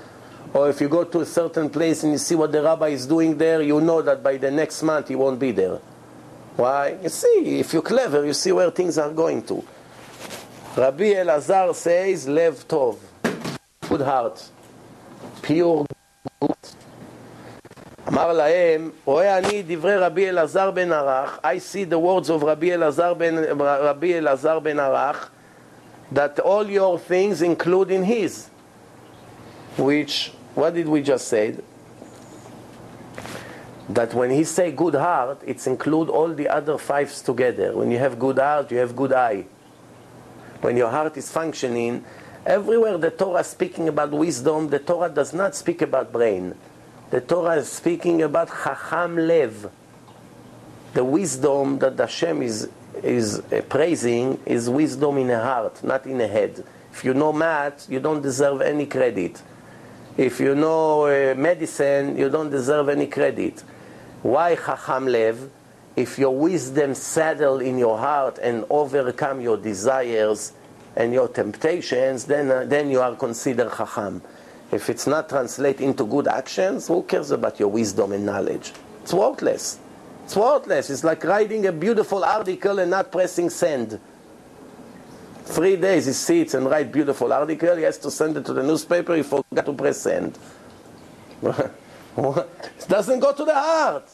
Or if you go to a certain place and you see what the rabbi is doing there, you know that by the next month he won't be there. Why? You see, if you're clever, you see where things are going to. Rabbi Elazar says, Lev Tov, good heart, pure good. אמר להם, רואה אני דברי רבי אלעזר בן ערך, I see the words of רבי אלעזר בן, רבי אלעזר בן ערך, that all your things include in his. Which, what did we just say? That when he say good heart, it's include all the other fives together. When you have good heart, you have good eye. When your heart is functioning, everywhere the Torah is speaking about wisdom, the Torah does not speak about brain. The Torah is speaking about chacham lev. The wisdom that Hashem is is uh, praising is wisdom in a heart, not in a head. If you know math, you don't deserve any credit. If you know uh, medicine, you don't deserve any credit. Why Chacham Lev? If your wisdom settle in your heart and overcome your desires and your temptations, then, uh, then you are considered Chacham. If it's not translated into good actions, who cares about your wisdom and knowledge? It's worthless. It's worthless. It's like writing a beautiful article and not pressing send. Three days he sits and writes beautiful article. He has to send it to the newspaper. He forgot to press send. it doesn't go to the heart.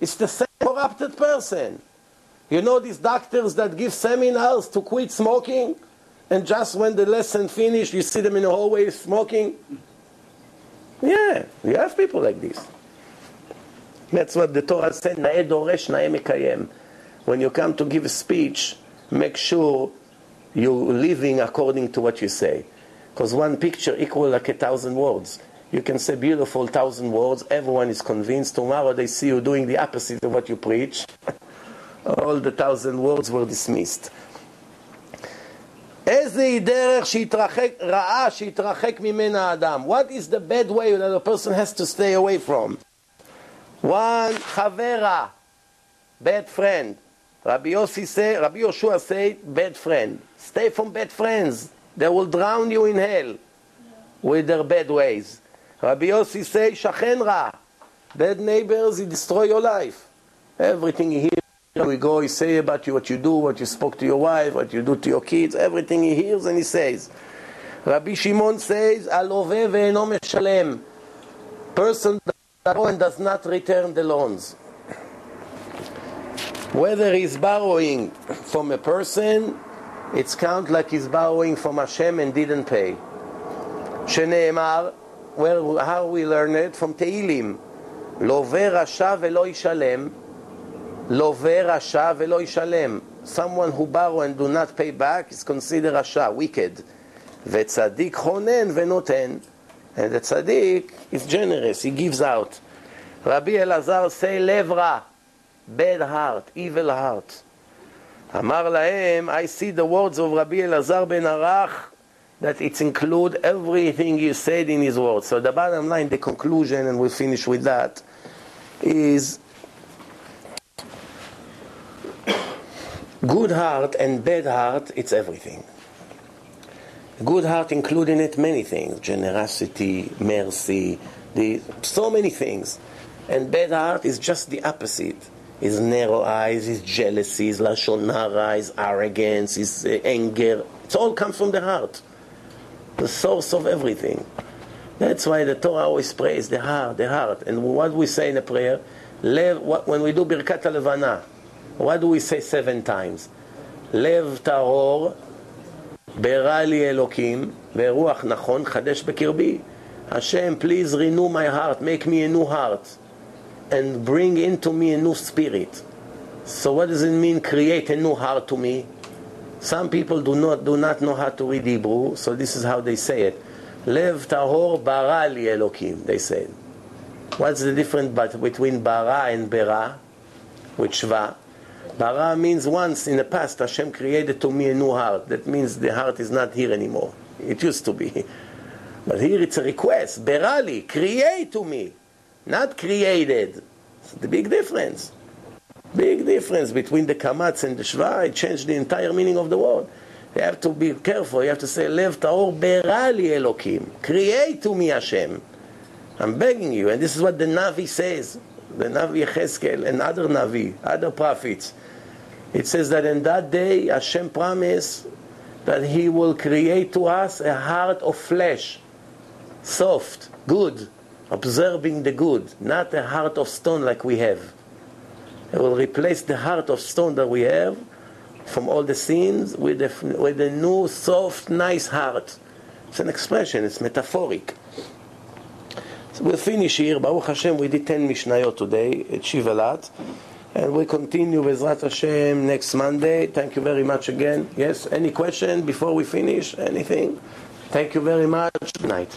It's the same corrupted person. You know these doctors that give seminars to quit smoking, and just when the lesson finished, you see them in the hallway smoking. Yeah, you have people like this. That's what the Torah said, Na'e doresh, na'e. When you come to give a speech, make sure you're living according to what you say. Because one picture equal like a thousand words. You can say beautiful thousand words, everyone is convinced. Tomorrow they see you doing the opposite of what you preach. All the thousand words were dismissed. איזה דרך שהתרחק, רעה שהתרחק ממנה האדם? What is the bad way that a person has to stay away from? One Chavera, bad friend. Rabbi Yossi say, Rabbi Yoshua say, bad friend. Stay from bad friends. They will drown you in hell with their bad ways. Rabbi Yossi say, Shachen Ra. Bad neighbors, he destroy your life. Everything he hears, we go, he say about you what you do, what you spoke to your wife, what you do to your kids, everything he hears and he says. Rabbi Shimon says, Alove ve'eno meshalem. Person that and does not return the loans. Whether he's borrowing from a person, it's count like he's borrowing from Hashem and didn't pay. שנאמר, well, how we learn it? From Tehillim. לווה רשע ולא ישלם, לווה רשע ולא ישלם. Someone who borrow and do not pay back is considered rasha, wicked. וצדיק חונן ונותן. And the tzaddik is generous, he gives out. Rabbi Elazar say lev ra, bad heart, evil heart. אמר להם, I see the words of Rabbi Elazar ben Arach, that it include everything you said in his words. So the bottom line, the conclusion, and we'll finish with that, is good heart and bad heart, it's everything. Good heart including it many things, generosity, mercy, the, so many things. And bad heart is just the opposite. Is narrow eyes, is jealousy, is lashon hara, is arrogance, is uh, anger. It all comes from the heart, the source of everything. That's why the Torah always prays the heart, the heart. And what we say in the prayer, lev, what, when we do Birkat Levana, what do we say seven times? Lev tahor, ברא לי אלוקים, ורוח נכון חדש בקרבי. Hashem, please renew my heart, make me a new heart, and bring into me a new spirit. So what does it mean, create a new heart to me? Some people do not, do not know how to read Hebrew, so this is how they say it. Lev tahor bara li Elokim, they say. What's the difference between bara and bera, with shva? Bara means once in the past Hashem created to me a new heart. That means the heart is not here anymore. It used to be. But here it's a request. Berali, create to me not created. It's the big difference. Big difference between the kamatz and the shva. It changed the entire meaning of the word. You have to be careful. You have to say, Lev taor berali elokim. Create to me Hashem. I'm begging you. And this is what the Navi says. The Navi Yecheskel and other Navi, other prophets. It says that in that day, Hashem promised that He will create to us a heart of flesh. Soft, good, observing the good, not a heart of stone like we have. He will replace the heart of stone that we have from all the sins with a, with a new, soft, nice heart. It's an expression, it's metaphoric. So we'll finish here. Baruch Hashem, we did 10 Mishnayot today at Shivalat. And we continue with Rat Hashem next Monday. Thank you very much again. Yes, any question before we finish? Anything? Thank you very much. Good night.